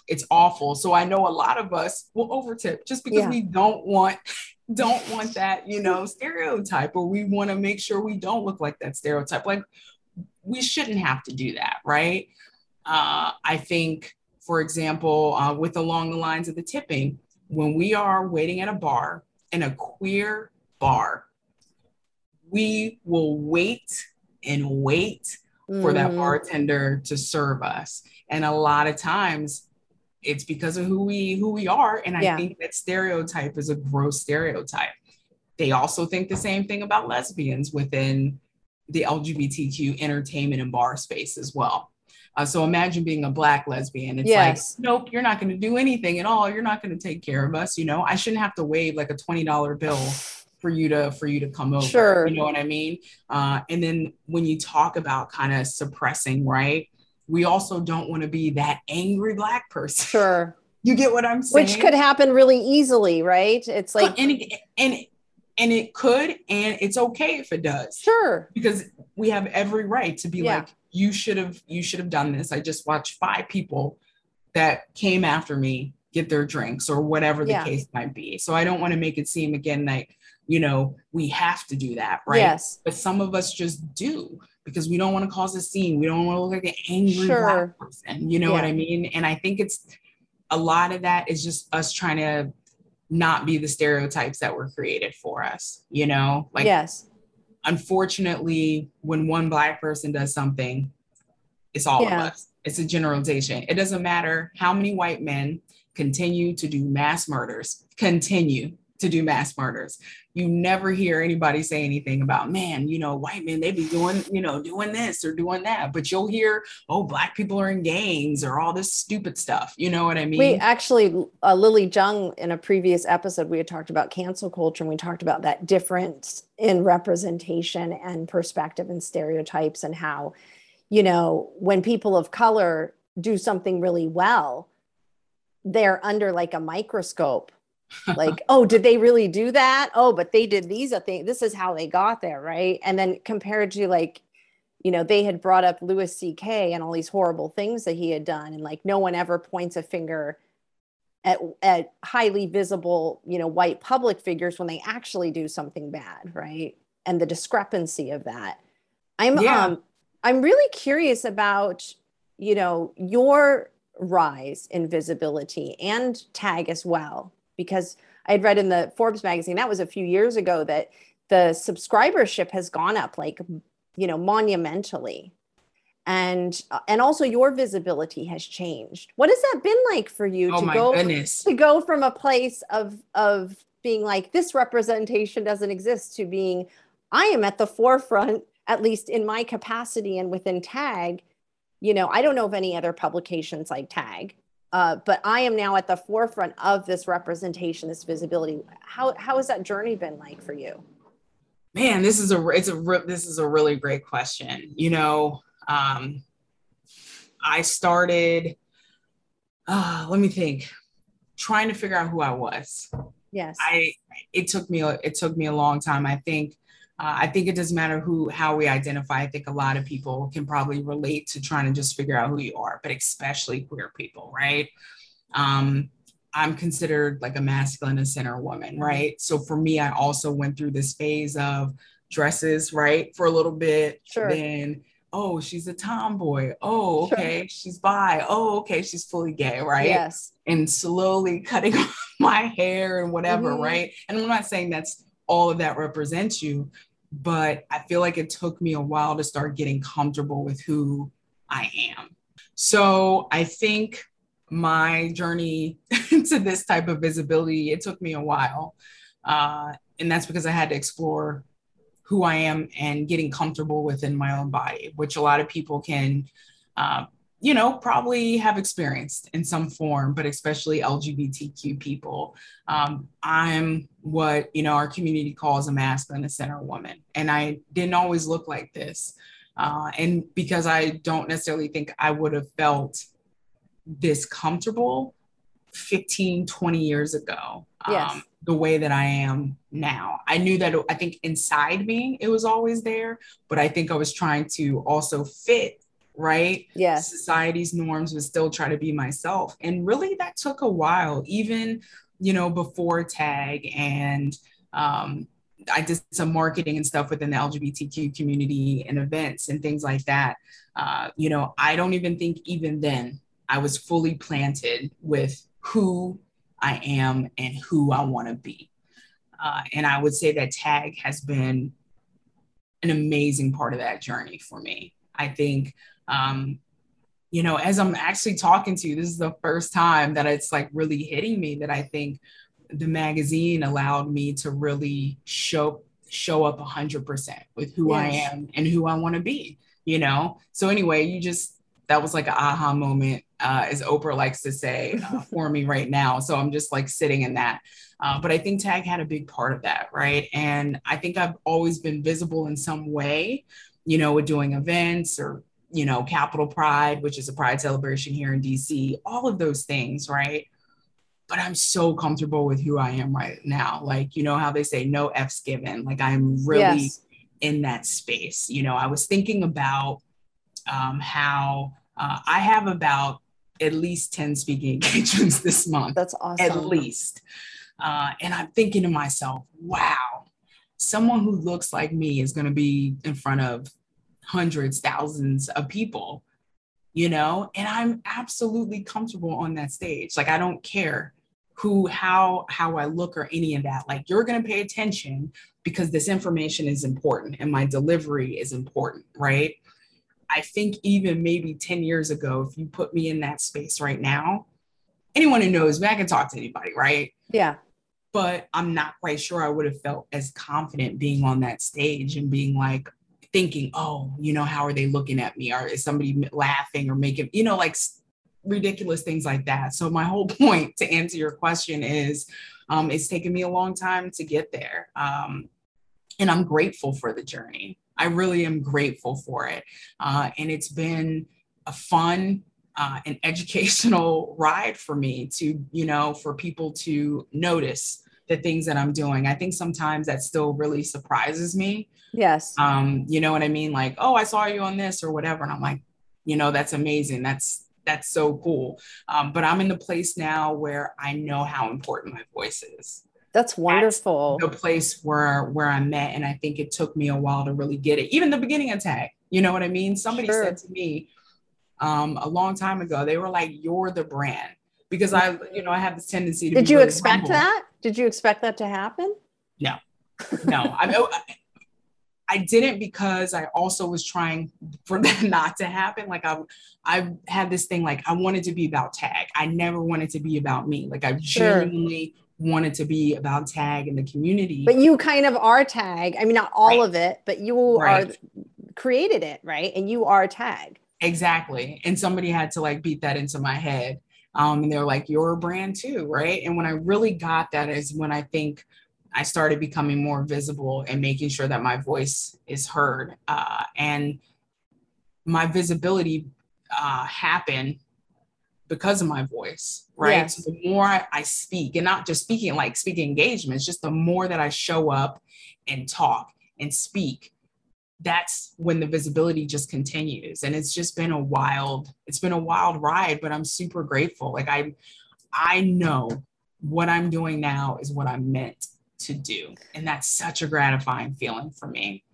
it's awful. So I know a lot of us will overtip just because yeah. we don't want don't want that, you know, stereotype or we want to make sure we don't look like that stereotype. Like we shouldn't have to do that, right? Uh, I think, for example, uh, with along the lines of the tipping, when we are waiting at a bar in a queer bar, we will wait and wait mm. for that mm-hmm. bartender to serve us. And a lot of times it's because of who we who we are and i yeah. think that stereotype is a gross stereotype they also think the same thing about lesbians within the lgbtq entertainment and bar space as well uh, so imagine being a black lesbian it's yes. like nope you're not going to do anything at all you're not going to take care of us you know i shouldn't have to wave like a $20 bill for you to for you to come over sure you know what i mean uh, and then when you talk about kind of suppressing right we also don't want to be that angry black person. Sure. You get what I'm saying? Which could happen really easily, right? It's like and it, and and it could and it's okay if it does. Sure. Because we have every right to be yeah. like you should have you should have done this. I just watched five people that came after me get their drinks or whatever the yeah. case might be. So I don't want to make it seem again like, you know, we have to do that, right? Yes. But some of us just do because we don't want to cause a scene. We don't want to look like an angry sure. black person. You know yeah. what I mean? And I think it's a lot of that is just us trying to not be the stereotypes that were created for us, you know? Like yes. Unfortunately, when one black person does something, it's all yeah. of us. It's a generalization. It doesn't matter how many white men continue to do mass murders, continue to do mass murders. You never hear anybody say anything about, man, you know, white men, they be doing, you know, doing this or doing that. But you'll hear, oh, black people are in gangs or all this stupid stuff. You know what I mean? We actually, uh, Lily Jung, in a previous episode, we had talked about cancel culture and we talked about that difference in representation and perspective and stereotypes and how, you know, when people of color do something really well, they're under like a microscope like oh did they really do that? Oh but they did these a thing. This is how they got there right? And then compared to like you know they had brought up louis ck and all these horrible things that he had done and like no one ever points a finger at, at highly visible you know white public figures when they actually do something bad right? And the discrepancy of that. I'm yeah. um i'm really curious about you know your rise in visibility and tagg as well because I had read in the Forbes magazine that was a few years ago that the subscribership has gone up like you know monumentally. And uh, and also your visibility has changed. What has that been like for you oh to go goodness. to go from a place of of being like this representation doesn't exist to being i am at the forefront at least in my capacity and within tagg. You know i don't know of any other publications like tagg uh, but I am now at the forefront of this representation, this visibility. How how has that journey been like for you? Man, this is a it's a this is a really great question. You know, um, I started. Uh, let me think. Trying to figure out who I was. Yes. I it took me it took me a long time. I think uh, I think it doesn't matter who how we identify. I think a lot of people can probably relate to trying to just figure out who you are, but especially queer people, right? Um, I'm considered like a masculine and center woman, right? So for me, I also went through this phase of dresses, right, for a little bit. Sure. Then, oh, she's a tomboy. Oh, okay, sure. she's bi. Oh, okay, she's fully gay, right? Yes. And slowly cutting my hair and whatever, mm-hmm. right? And I'm not saying that's all of that represents you, but I feel like it took me a while to start getting comfortable with who I am. So I think my journey to this type of visibility, it took me a while. Uh, and that's because I had to explore who I am and getting comfortable within my own body, which a lot of people can uh, you know, probably have experienced in some form, but especially LGBTQ people. Um, I'm what, you know, our community calls a masculine center woman. And I didn't always look like this. Uh, and because I don't necessarily think I would have felt this comfortable 15, 20 years ago, um, yes. the way that I am now. I knew that I think inside me it was always there, but I think I was trying to also fit right? Yeah. Society's norms, but still try to be myself. And really, that took a while, even, you know, before tagg and, um, I did some marketing and stuff within the LGBTQ community and events and things like that. Uh, you know, I don't even think even then I was fully planted with who I am and who I want to be. Uh, and I would say that tagg has been an amazing part of that journey for me. I think, um, you know, as I'm actually talking to you, this is the first time that it's like really hitting me that I think the magazine allowed me to really show show up 100% with who yes. I am and who I want to be, you know? So anyway, you just that was like an aha moment, uh, as Oprah likes to say, uh, for me right now. So I'm just like sitting in that. Uh, but I think tagg had a big part of that, right? And I think I've always been visible in some way, you know, with doing events or, you know, Capital Pride, which is a pride celebration here in DC, all of those things, right? But I'm so comfortable with who I am right now. Like, you know how they say no F's given. Like I'm really yes. in that space. You know, I was thinking about um, how uh, I have about at least 10 speaking engagements this month. That's awesome. At least. Uh, and I'm thinking to myself, wow, someone who looks like me is going to be in front of hundreds, thousands of people, you know, and I'm absolutely comfortable on that stage. Like, I don't care who, how, how I look or any of that. Like, you're going to pay attention because this information is important and my delivery is important, right? I think even maybe 10 years ago, if you put me in that space right now, anyone who knows me, I can talk to anybody, right? Yeah. But I'm not quite sure I would have felt as confident being on that stage and being like, thinking, oh, you know, how are they looking at me? Or is somebody laughing or making, you know, like ridiculous things like that. So my whole point to answer your question is, um, it's taken me a long time to get there. Um, and I'm grateful for the journey. I really am grateful for it. Uh, and it's been a fun uh, an educational ride for me to, you know, for people to notice the things that I'm doing. I think sometimes that still really surprises me. Yes. Um, you know what I mean? Like, oh, I saw you on this or whatever. And I'm like, you know, that's amazing. That's that's so cool. Um, but I'm in the place now where I know how important my voice is. That's wonderful. That's the place where where I'm at, and I think it took me a while to really get it. Even the beginning of tagg, you know what I mean? Somebody sure. said to me um, a long time ago, they were like, "You're the brand," because I, you know, I have this tendency to. Did you really expect humble. that? Did you expect that to happen? No, no. I mean, I didn't because I also was trying for that not to happen. Like I, I had this thing like I wanted to be about tagg. I never wanted to be about me. Like I sure. genuinely wanted to be about tagg and the community. But you kind of are tagg. I mean, not all right. of it, but you right. are created it, right? And you are tagg. Exactly. And somebody had to like beat that into my head. Um, and they're like, you're a brand too, right? And when I really got that is when I think I started becoming more visible and making sure that my voice is heard. Uh, and my visibility uh, happened because of my voice, right? Yes. So the more I speak, and not just speaking like speaking engagements, just the more that I show up and talk and speak, that's when the visibility just continues. And it's just been a wild, it's been a wild ride, but I'm super grateful. Like I I know what I'm doing now is what I'm meant to do. And that's such a gratifying feeling for me.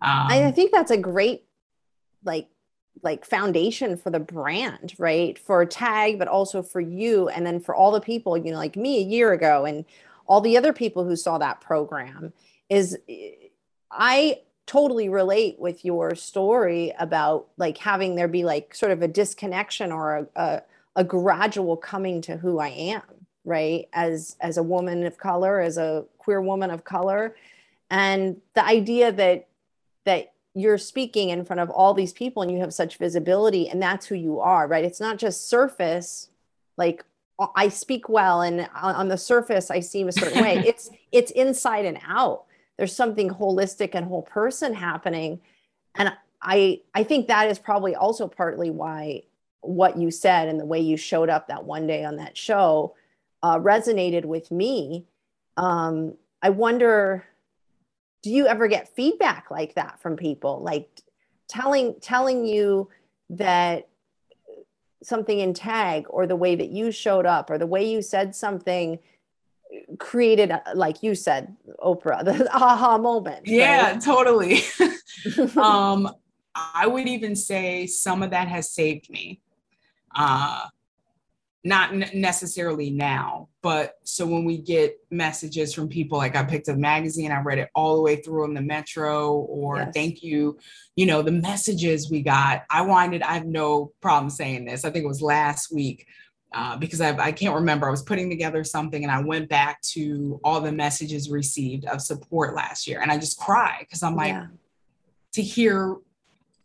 Um, I think that's a great like like foundation for the brand, right? For a tagg, but also for you. And then for all the people, you know, like me a year ago and all the other people who saw that program is I totally relate with your story about like having there be like sort of a disconnection or a, a, a gradual coming to who I am, right? As as a woman of color, as a queer woman of color. And the idea that that you're speaking in front of all these people and you have such visibility and that's who you are right it's not just surface like uh, i speak well and on the surface i seem a certain way it's it's inside and out there's something holistic and whole person happening and i i think that is probably also partly why what you said and the way you showed up that one day on that show uh, resonated with me um, i wonder do you ever get feedback like that from people? Like telling telling you that something in tagg or the way that you showed up or the way you said something created a, like you said oprah the aha moment yeah right? totally. Um i would even say some of that has saved me. Uh not necessarily now, but so when we get messages from people, like I picked a magazine, I read it all the way through in the metro, or yes. thank you, you know, the messages we got. I wanted, I have no problem saying this. I think it was last week uh, because I've, I can't remember. I was putting together something and I went back to all the messages received of support last year, and I just cried because I'm like, yeah. to hear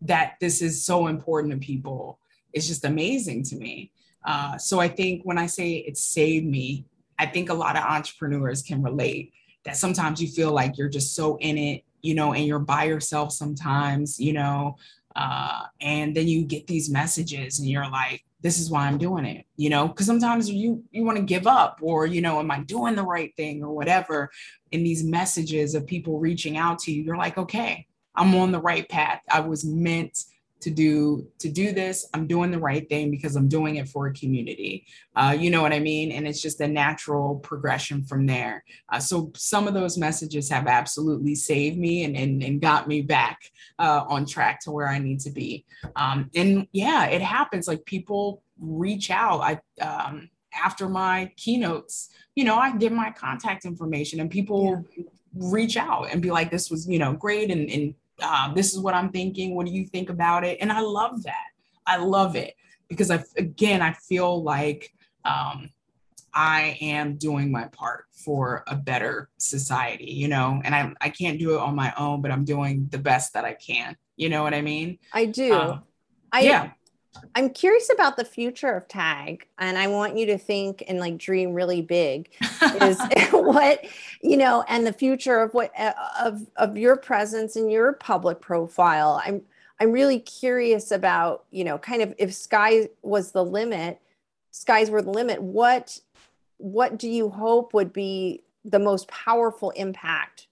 that this is so important to people is just amazing to me. Uh, so I think when I say it saved me, I think a lot of entrepreneurs can relate that sometimes you feel like you're just so in it, you know, and you're by yourself sometimes, you know, uh, and then you get these messages and you're like, this is why I'm doing it, you know, because sometimes you you want to give up or you know, am I doing the right thing or whatever. In these messages of people reaching out to you, you're like, okay, I'm on the right path. I was meant to do to do this. I'm doing the right thing because i'm doing it for a community. Uh, you know what i mean? And it's just a natural progression from there. Uh, so some of those messages have absolutely saved me and, and, and got me back uh, on track to where i need to be. Um, and yeah it happens. Like people reach out. I um, after my keynotes you know i give my contact information and people yeah. reach out and be like this was you know great and, and um, this is what I'm thinking. What do you think about it? And I love that. I love it because I, again, I feel like um, I am doing my part for a better society, you know, and I, I can't do it on my own, but I'm doing the best that I can. You know what I mean? I do. Um, I, yeah. I'm curious about the future of tagg and I want you to think and like dream really big is what you know and the future of what uh, of of your presence and your public profile. I'm I'm really curious about, you know, kind of if sky was the limit, skies were the limit, what what do you hope would be the most powerful impact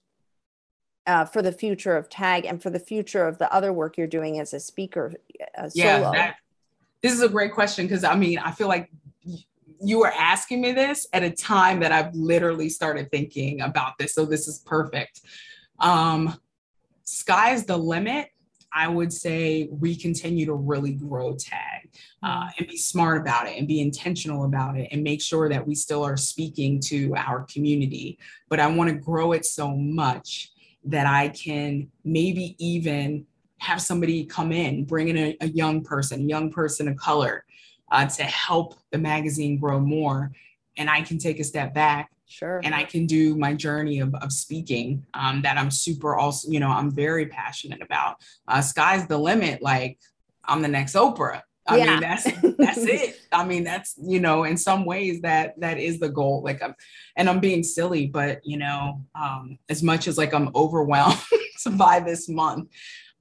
uh, for the future of tagg and for the future of the other work you're doing as a speaker uh, yeah, solo? That, this is a great question because I mean, I feel like you were asking me this at a time that I've literally started thinking about this. So this is perfect. Um, sky's the limit. I would say we continue to really grow tagg uh, and be smart about it and be intentional about it and make sure that we still are speaking to our community. But I want to grow it so much that I can maybe even have somebody come in, bring in a, a young person, young person of color, uh, to help the magazine grow more. And I can take a step back. Sure. And I can do my journey of, of speaking um, that I'm super also, you know, I'm very passionate about. Uh, sky's the limit. Like I'm the next Oprah. I yeah. mean, that's that's it. I mean, that's you know, in some ways that that is the goal. Like I'm, and I'm being silly, but you know, um, as much as like I'm overwhelmed by this month,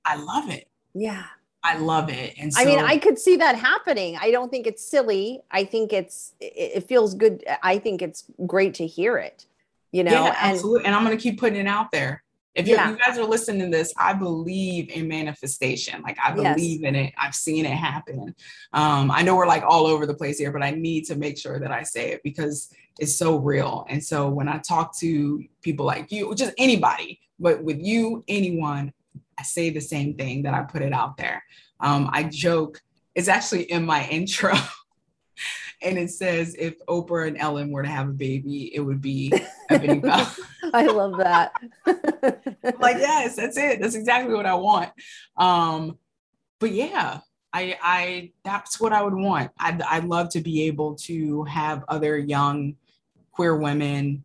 I love it. Yeah. I love it. And so, I mean, I could see that happening. I don't think it's silly. I think it's it, feels good. I think it's great to hear it. You know, yeah, absolutely. And, and I'm gonna keep putting it out there. If yeah. you guys are listening to this, I believe in manifestation. Like I believe yes. in it. I've seen it happen. Um, I know we're like all over the place here, but I need to make sure that I say it because it's so real. And so when I talk to people like you, just anybody, but with you, anyone, I say the same thing that I put it out there. Um, I joke, it's actually in my intro. and it says if Oprah and Ellen were to have a baby, it would be Eboné Bell. I love that. like, yes, that's it. That's exactly what I want. Um, but yeah, I, I that's what I would want. I'd, I'd love to be able to have other young queer women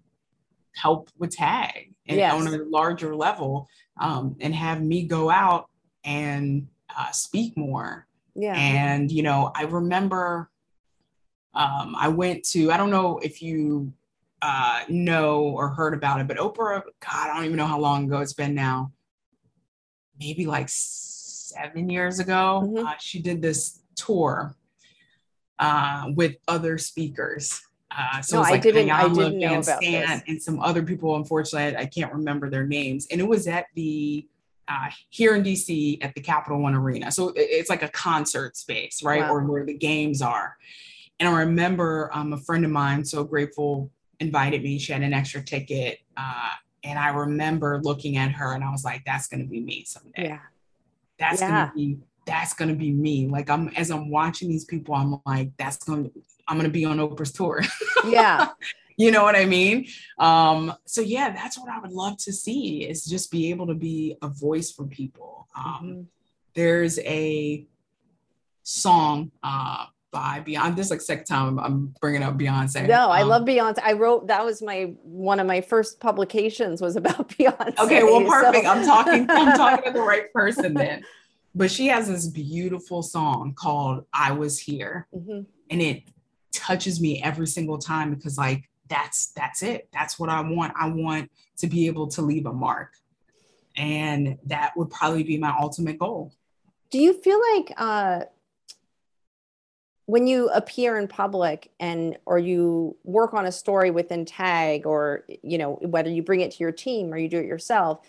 help with tagg and yes. on a larger level um, and have me go out and uh, speak more. Yeah. And, you know, I remember um, I went to, I don't know if you uh, know or heard about it, but Oprah, God, I don't even know how long ago it's been now. Maybe like seven years ago, mm-hmm. uh, she did this tour uh, with other speakers. Uh, so no, I didn't. I didn't know about Stan this. and some other people. Unfortunately, I, I, can't remember their names. And it was at the uh, here in DC at the Capital One Arena. So it's like a concert space, right? Wow. Or where the games are. And I remember um, a friend of mine, so grateful, invited me. She had an extra ticket. Uh, and I remember looking at her and I was like, that's going to be me someday. Yeah. That's yeah. going to be, that's going to be me. Like I'm, as I'm watching these people, I'm like, that's going to, I'm going to be on Oprah's tour. Yeah. you know what I mean? Um, so yeah, that's what I would love to see is just be able to be a voice for people. Um, mm-hmm. There's a song uh, by Beyonce. This is like second time I'm bringing up Beyonce. No, I um, love Beyonce. I wrote that was my one of my first publications was about Beyonce. Okay, well, perfect. So. I'm talking. I'm talking to the right person then. But she has this beautiful song called "I Was Here," mm-hmm. and it touches me every single time because like that's that's it. That's what i want. I want to be able to leave a mark. And that would probably be my ultimate goal. Do you feel like uh when you appear in public and or you work on a story within tagg or you know whether you bring it to your team or you do it yourself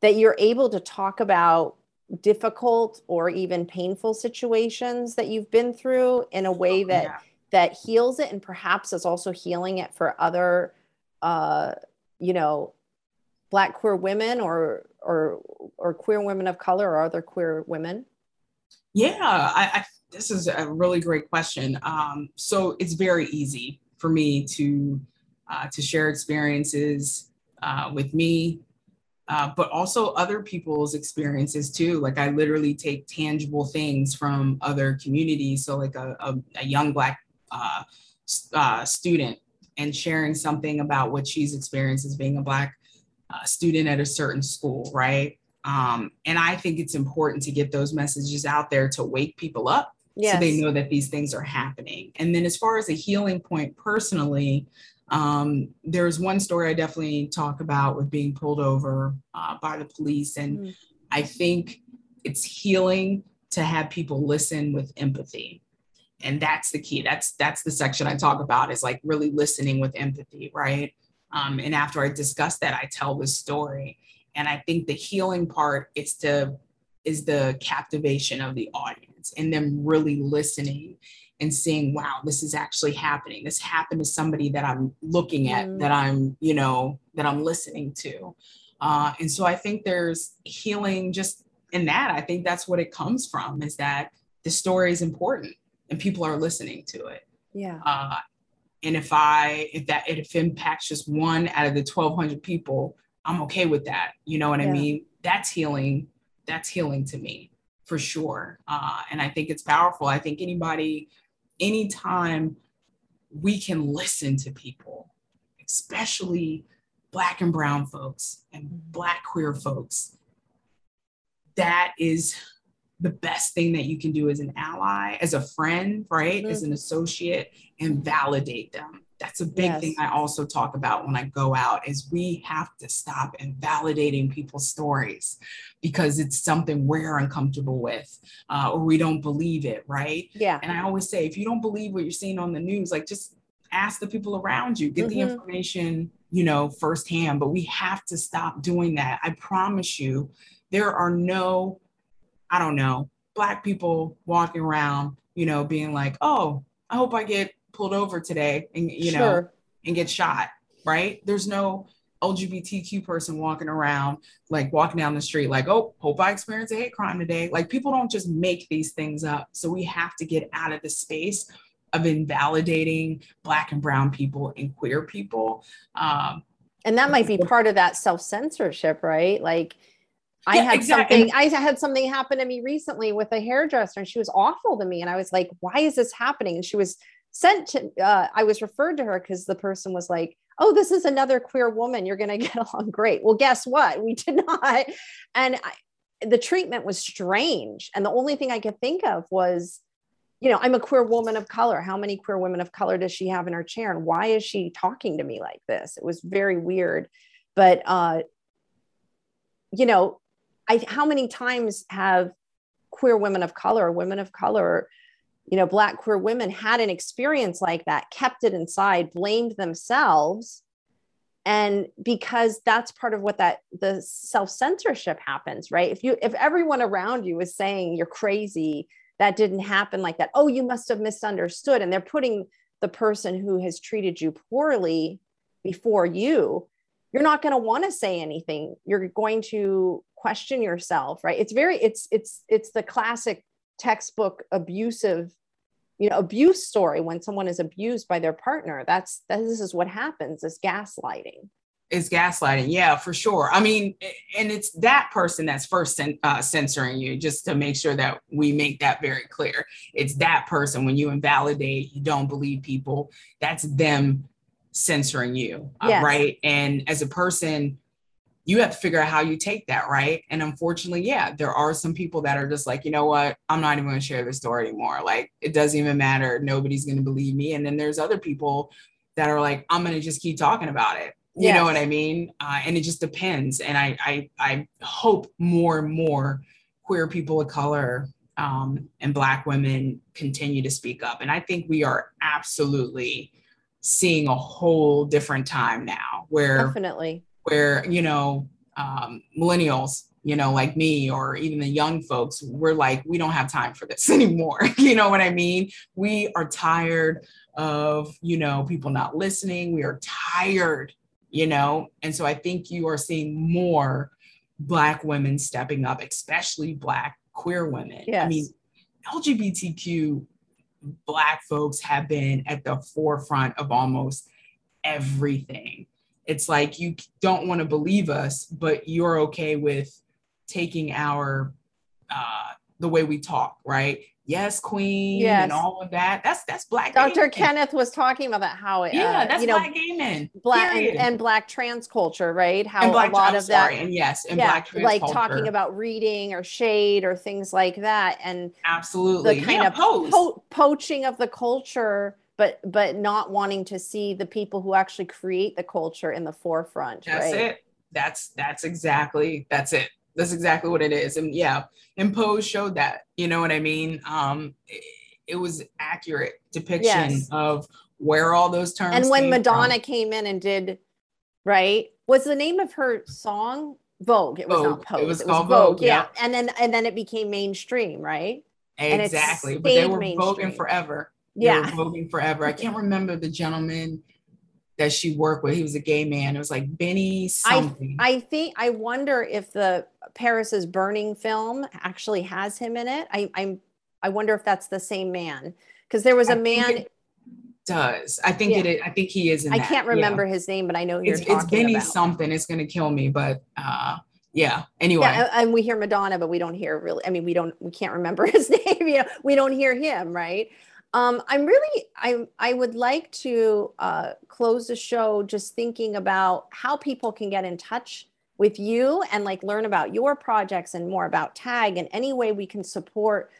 that you're able to talk about difficult or even painful situations that you've been through in a way oh, that yeah that heals it and perhaps is also healing it for other uh, you know black queer women or or or queer women of color or other queer women yeah I, I this is a really great question um, so it's very easy for me to uh, to share experiences uh, with me uh, but also other people's experiences too. Like I literally take tangible things from other communities. So like a, a, a young black uh, uh, student and sharing something about what she's experienced as being a Black uh, student at a certain school, right? Um, and I think it's important to get those messages out there to wake people up yes. so they know that these things are happening. And then, as far as a healing point personally, um, there's one story I definitely talk about with being pulled over uh, by the police. And mm. I think it's healing to have people listen with empathy and that's the key. That's that's the section i talk about is like really listening with empathy right? Um, and after i discuss that i tell the story. And i think the healing part is to is the captivation of the audience and them really listening and seeing wow this is actually happening. This happened to somebody that i'm looking at mm. that i'm you know that i'm listening to. Uh, and so i think there's healing just in that. I think that's what it comes from is that the story is important and people are listening to it. Yeah. Uh, and if I if that if it impacts just one out of the 1200 people, I'm okay with that. You know what yeah. I mean? That's healing. That's healing to me for sure. Uh, and I think it's powerful. I think anybody, anytime we can listen to people, especially black and brown folks and black queer folks, that is the best thing that you can do as an ally, as a friend, right? Mm-hmm. As an associate and validate them. That's a big yes. thing I also talk about when I go out is we have to stop invalidating people's stories because it's something we're uncomfortable with uh, or we don't believe it, right? Yeah. And I always say, if you don't believe what you're seeing on the news, like just ask the people around you, get mm-hmm. the information, you know, firsthand. But we have to stop doing that. I promise you, there are no I don't know, black people walking around, you know, being like, oh, I hope I get pulled over today and, you sure. know, and get shot, right? There's no LGBTQ person walking around, like walking down the street, like, oh, hope I experience a hate crime today. Like people don't just make these things up. So we have to get out of the space of invalidating Black and Brown people and queer people. Um, and that might be part of that self censorship, right? Like, I had exactly. something, I had something happen to me recently with a hairdresser and she was awful to me. And I was like, why is this happening? And she was sent to, uh, I was referred to her because the person was like, oh, this is another queer woman. You're going to get along great. Well, guess what? We did not. And I, the treatment was strange. And the only thing I could think of was, you know, I'm a queer woman of color. How many queer women of color does she have in her chair? And why is she talking to me like this? It was very weird. But, uh, you know, I, how many times have queer women of color, women of color, you know, Black queer women had an experience like that, kept it inside, blamed themselves, and because that's part of what that the self censorship happens right? If you if everyone around you is saying you're crazy that didn't happen like that oh you must have misunderstood and they're putting the person who has treated you poorly before you you're not going to want to say anything. You're going to question yourself right? It's very it's it's it's the classic textbook abusive you know abuse story when someone is abused by their partner. That's that, this is what happens is gaslighting. Is gaslighting yeah for sure. I mean and it's that person that's first uh, censoring you just to make sure that we make that very clear. It's that person when you invalidate you don't believe people that's them censoring you uh, yes. right? And as a person you have to figure out how you take that, right? And unfortunately, yeah, there are some people that are just like, you know what, I'm not even going to share this story anymore. Like, it doesn't even matter. Nobody's going to believe me. And then there's other people that are like, I'm going to just keep talking about it. You yes. know what I mean? Uh, and it just depends. And I, I, I hope more and more queer people of color um, and Black women continue to speak up. And I think we are absolutely seeing a whole different time now where definitely where you know um, millennials you know like me or even the young folks we're like we don't have time for this anymore. You know what i mean? We are tired of you know people not listening. We are tired you know? And so i think you are seeing more black women stepping up especially black queer women. Yes. i mean lgbtq black folks have been at the forefront of almost everything it's like you don't want to believe us, but you're okay with taking our uh the way we talk, right? Yes, queen, yes. and all of that. That's that's black. Dr. Kenneth was talking about that how it, yeah, uh, that's you know, black gaming, black and, and, black trans culture, right? How black, a lot of sorry, that, and yes, and yeah, black trans like culture. talking about reading or shade or things like that, and absolutely the kind yeah, of po- poaching of the culture but but not wanting to see the people who actually create the culture in the forefront that's right? it. That's that's exactly that's it. That's exactly what it is. And yeah and pose showed that you know what i mean? Um it, it was accurate depiction yes. of where all those terms and when madonna from. came in and did right was the name of her song vogue? It was vogue. not pose it was, it was called vogue, vogue yeah. yeah and then and then it became mainstream right? Exactly. But they were voguing forever yeah. voguing forever. I can't remember the gentleman that she worked with. He was a gay man. It was like benny something. I, I think i wonder if the paris is burning film actually has him in it. I i'm i wonder if that's the same man. Because there was a man does. I think yeah. it is, i think he is i that. can't remember yeah. his name but i know you're it's, it's benny about. something. It's going to kill me but uh yeah. Anyway. Yeah, and we hear madonna but we don't hear really i mean we don't we can't remember his name. You know we don't hear him right um, I'm really, I, I would like to uh, close the show just thinking about how people can get in touch with you and like learn about your projects and more about TAGG and any way we can support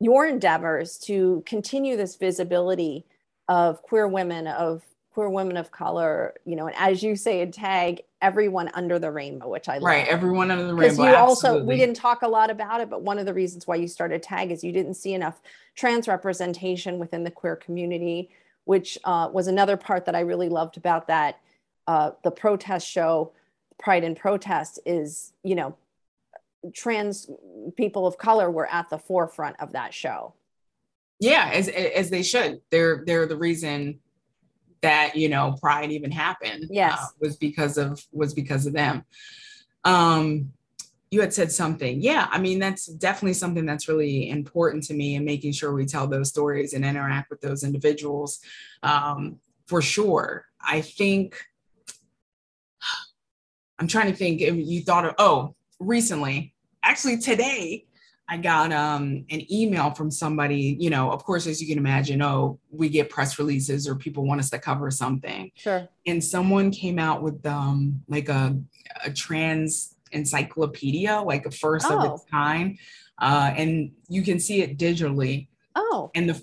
your endeavors to continue this visibility of queer women, of queer women of color, you know, and as you say in TAGG, everyone under the rainbow, which I love. Right, everyone under the rainbow. you also, we didn't talk a lot about it, but one of the reasons why you started TAGG is you didn't see enough trans representation within the queer community, which uh, was another part that I really loved about that. Uh, the protest show, Pride and Protest, is, you know, trans people of color were at the forefront of that show. Yeah, as, as they should. They're they're the reason that you know pride even happened uh, yes. uh, was because of was because of them. Um you had said something. Yeah i mean that's definitely something that's really important to me and making sure we tell those stories and interact with those individuals um for sure. I think i'm trying to think if you thought of oh recently actually today I got um, an email from somebody, you know, of course, as you can imagine, oh, we get press releases or people want us to cover something. Sure. And someone came out with um, like a, a trans encyclopedia, like a first oh. of its oh. kind. Uh, and you can see it digitally. Oh. And the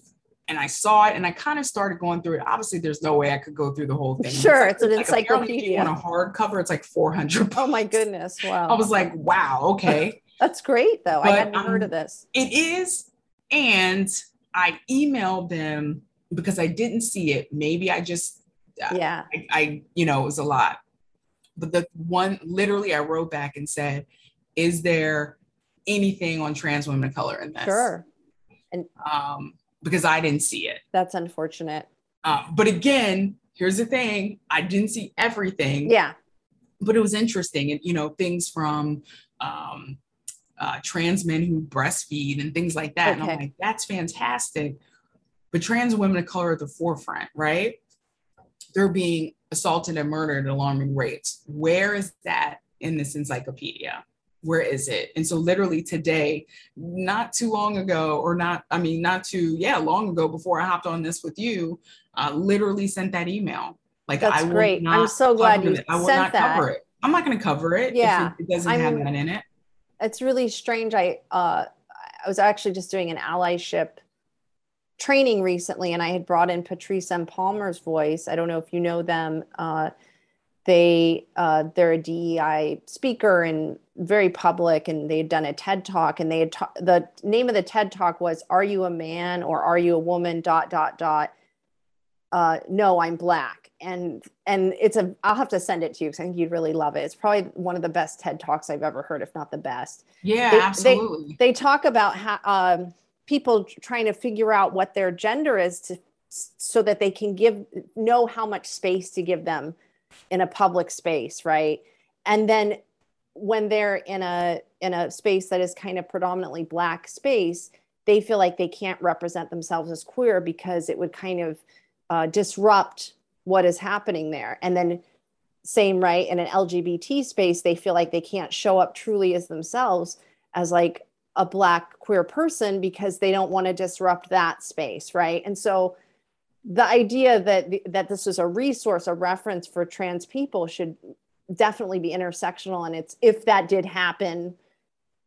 and I saw it and I kind of started going through it. Obviously, there's no way I could go through the whole thing. Sure, it's, it's an like encyclopedia. On a hardcover, it's like 400 Oh my goodness. Wow. I was like, wow, okay. That's great, though. But, I hadn't um, heard of this. It is. And I emailed them because I didn't see it. Maybe I just yeah, I, I, you know, it was a lot. But the one, literally, I wrote back and said, "Is there anything on trans women of color in this?" Sure. And um, because I didn't see it. That's unfortunate. Uh, but again, here's the thing: I didn't see everything. Yeah. But it was interesting, and you know, things from um, uh, trans men who breastfeed and things like that. Okay. And I'm like, that's fantastic. But trans women of color at the forefront, right? They're being assaulted and murdered at alarming rates. Where is that in this encyclopedia? Where is it? And so, literally today, not too long ago, or not, I mean, not too, yeah, long ago before I hopped on this with you, uh, literally sent that email. Like, That's I great. I'm so glad you I will sent not that. cover it. I'm not going to cover it yeah. if it, doesn't I'm, have that in it. It's really strange. I uh, I was actually just doing an allyship training recently, and I had brought in Patrice M. Palmer's voice. I don't know if you know them. Uh, they uh, they're a DEI speaker and very public, and they had done a TED talk, and they had ta- the name of the TED talk was "Are you a man or are you a woman?" Dot dot dot. Uh, no, I'm black, and and it's a. I'll have to send it to you because I think you'd really love it. It's probably one of the best TED talks I've ever heard, if not the best. Yeah, they, absolutely. They, they talk about how. Um, people trying to figure out what their gender is to so that they can give know how much space to give them in a public space right and then when they're in a in a space that is kind of predominantly black space they feel like they can't represent themselves as queer because it would kind of uh, disrupt what is happening there. And then same right in an lgbt space they feel like they can't show up truly as themselves as like a black queer person because they don't want to disrupt that space right? And so the idea that that this is a resource a reference for trans people should definitely be intersectional and it's if that did happen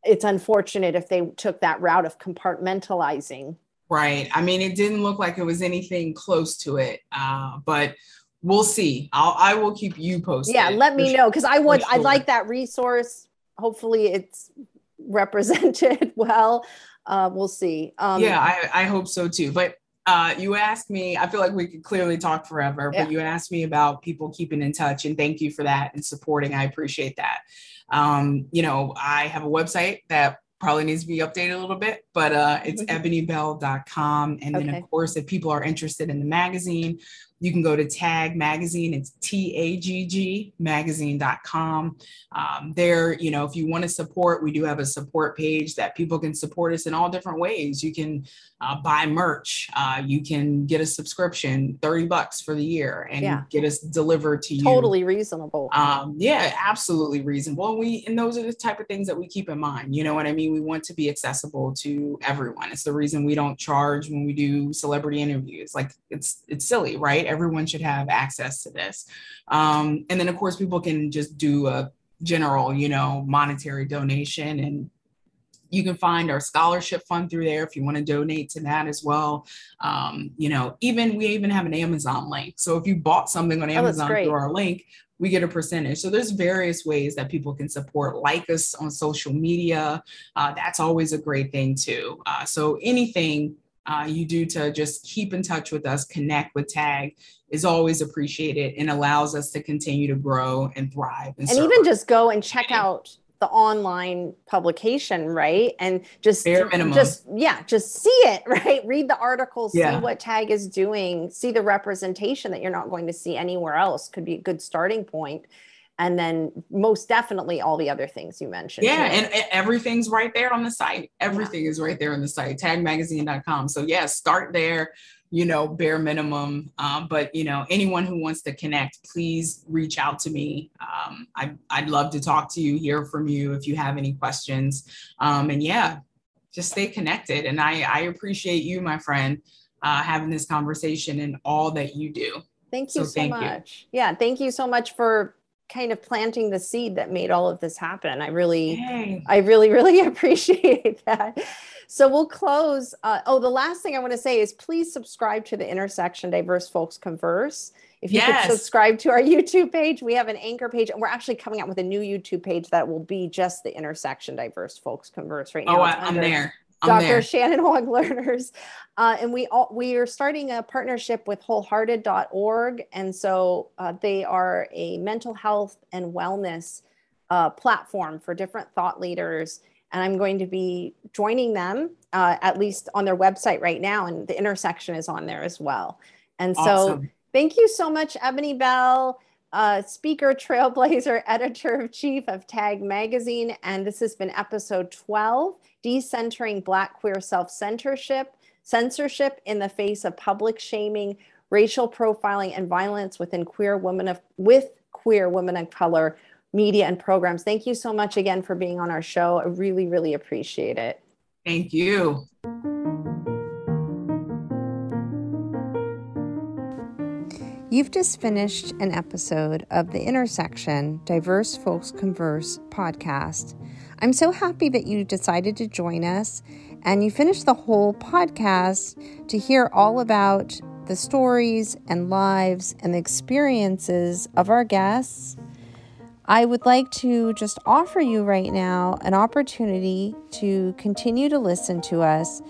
it's unfortunate if they took that route of compartmentalizing right i mean it didn't look like it was anything close to it uh, but we'll see I'll, i will keep you posted yeah let me know because i would sure. i like that resource hopefully it's represented well. Uh, we'll see. Um, yeah, I, I hope so too. But uh, you asked me, I feel like we could clearly talk forever, but yeah. you asked me about people keeping in touch, and thank you for that and supporting. I appreciate that. Um, you know, I have a website that probably needs to be updated a little bit, but uh, it's ebonybell.com. And then, of course, if people are interested in the magazine, you can go to Tagg Magazine. It's T A G G magazine.com. Um, there, you know, if you want to support, we do have a support page that people can support us in all different ways. You can uh, buy merch, uh, you can get a subscription, 30 bucks for the year, and yeah. get us delivered to you. Totally reasonable. Um, yeah, absolutely reasonable. And we, and those are the type of things that we keep in mind. You know what I mean? We want to be accessible to everyone. It's the reason we don't charge when we do celebrity interviews. Like it's, it's silly, right? Everyone should have access to this. Um, and then, of course, people can just do a general, you know, monetary donation and you can find our scholarship fund through there if you want to donate to that as well. Um, you know, even we even have an Amazon link. So if you bought something on oh, Amazon oh, through our link, we get a percentage. So there's various ways that people can support. Like us on social media. Uh, that's always a great thing too. Uh, so anything uh, you do to just keep in touch with us, connect with Tagg is always appreciated and allows us to continue to grow and thrive. And, and even just go and check out the online publication, right? And just just yeah, just see it, right? Read the articles, yeah. see what Tagg is doing, see the representation that you're not going to see anywhere else could be a good starting point and then most definitely all the other things you mentioned. Yeah, and, and, everything's right there on the site. Everything yeah. is right there on the site, taggmagazine.com. So yeah, start there, you know, bare minimum. Um, but you know, anyone who wants to connect, please reach out to me. Um, I, I'd love to talk to you, hear from you if you have any questions. Um, and yeah, just stay connected. And I, I appreciate you, my friend, uh, having this conversation and all that you do. Thank you so, so thank much. You. Yeah, thank you so much for kind of planting the seed that made all of this happen. I really, Yay. I really, really appreciate that. So we'll close. Uh, oh, the last thing I want to say is please subscribe to the Intersection Diverse Folx Converse. If you yes. could subscribe to our YouTube page, we have an anchor page, and we're actually coming out with a new YouTube page that will be just the Intersection Diverse Folx Converse right now. Oh, I'm there. Dr. There. Shannon Wong Lerner's. Uh, and we all, we are starting a partnership with wholehearted.org. And so uh, they are a mental health and wellness uh, platform for different thought leaders. And I'm going to be joining them, uh, at least on their website right now. And the intersection is on there as well. And so awesome. thank you so much, Eboné Bell uh, speaker, trailblazer, editor of chief of Tagg Magazine. And this has been episode 12 Decentering Black Queer Self Censorship, Censorship in the Face of Public Shaming, Racial Profiling, and Violence within Queer Women of, with Queer Women of Color Media and Programs. Thank you so much again for being on our show. I really, really appreciate it. Thank you. You've just finished an episode of the Intersection Diverse Folx Converse podcast. I'm so happy that you decided to join us and you finished the whole podcast to hear all about the stories and lives and the experiences of our guests. I would like to just offer you right now an opportunity to continue to listen to us.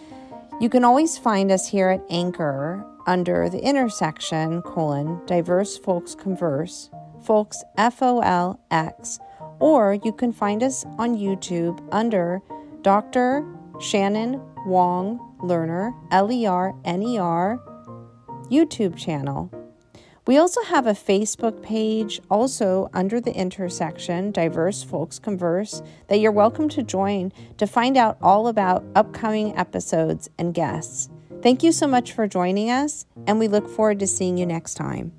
You can always find us here at Anchor under the intersection colon diverse folx converse folx f-o-l-x or you can find us on youtube under dr shannon wong lerner l-e-r-n-e-r youtube channel we also have a Facebook page, also under the intersection, Diverse Folx Converse, that you're welcome to join to find out all about upcoming episodes and guests. Thank you so much for joining us, and we look forward to seeing you next time.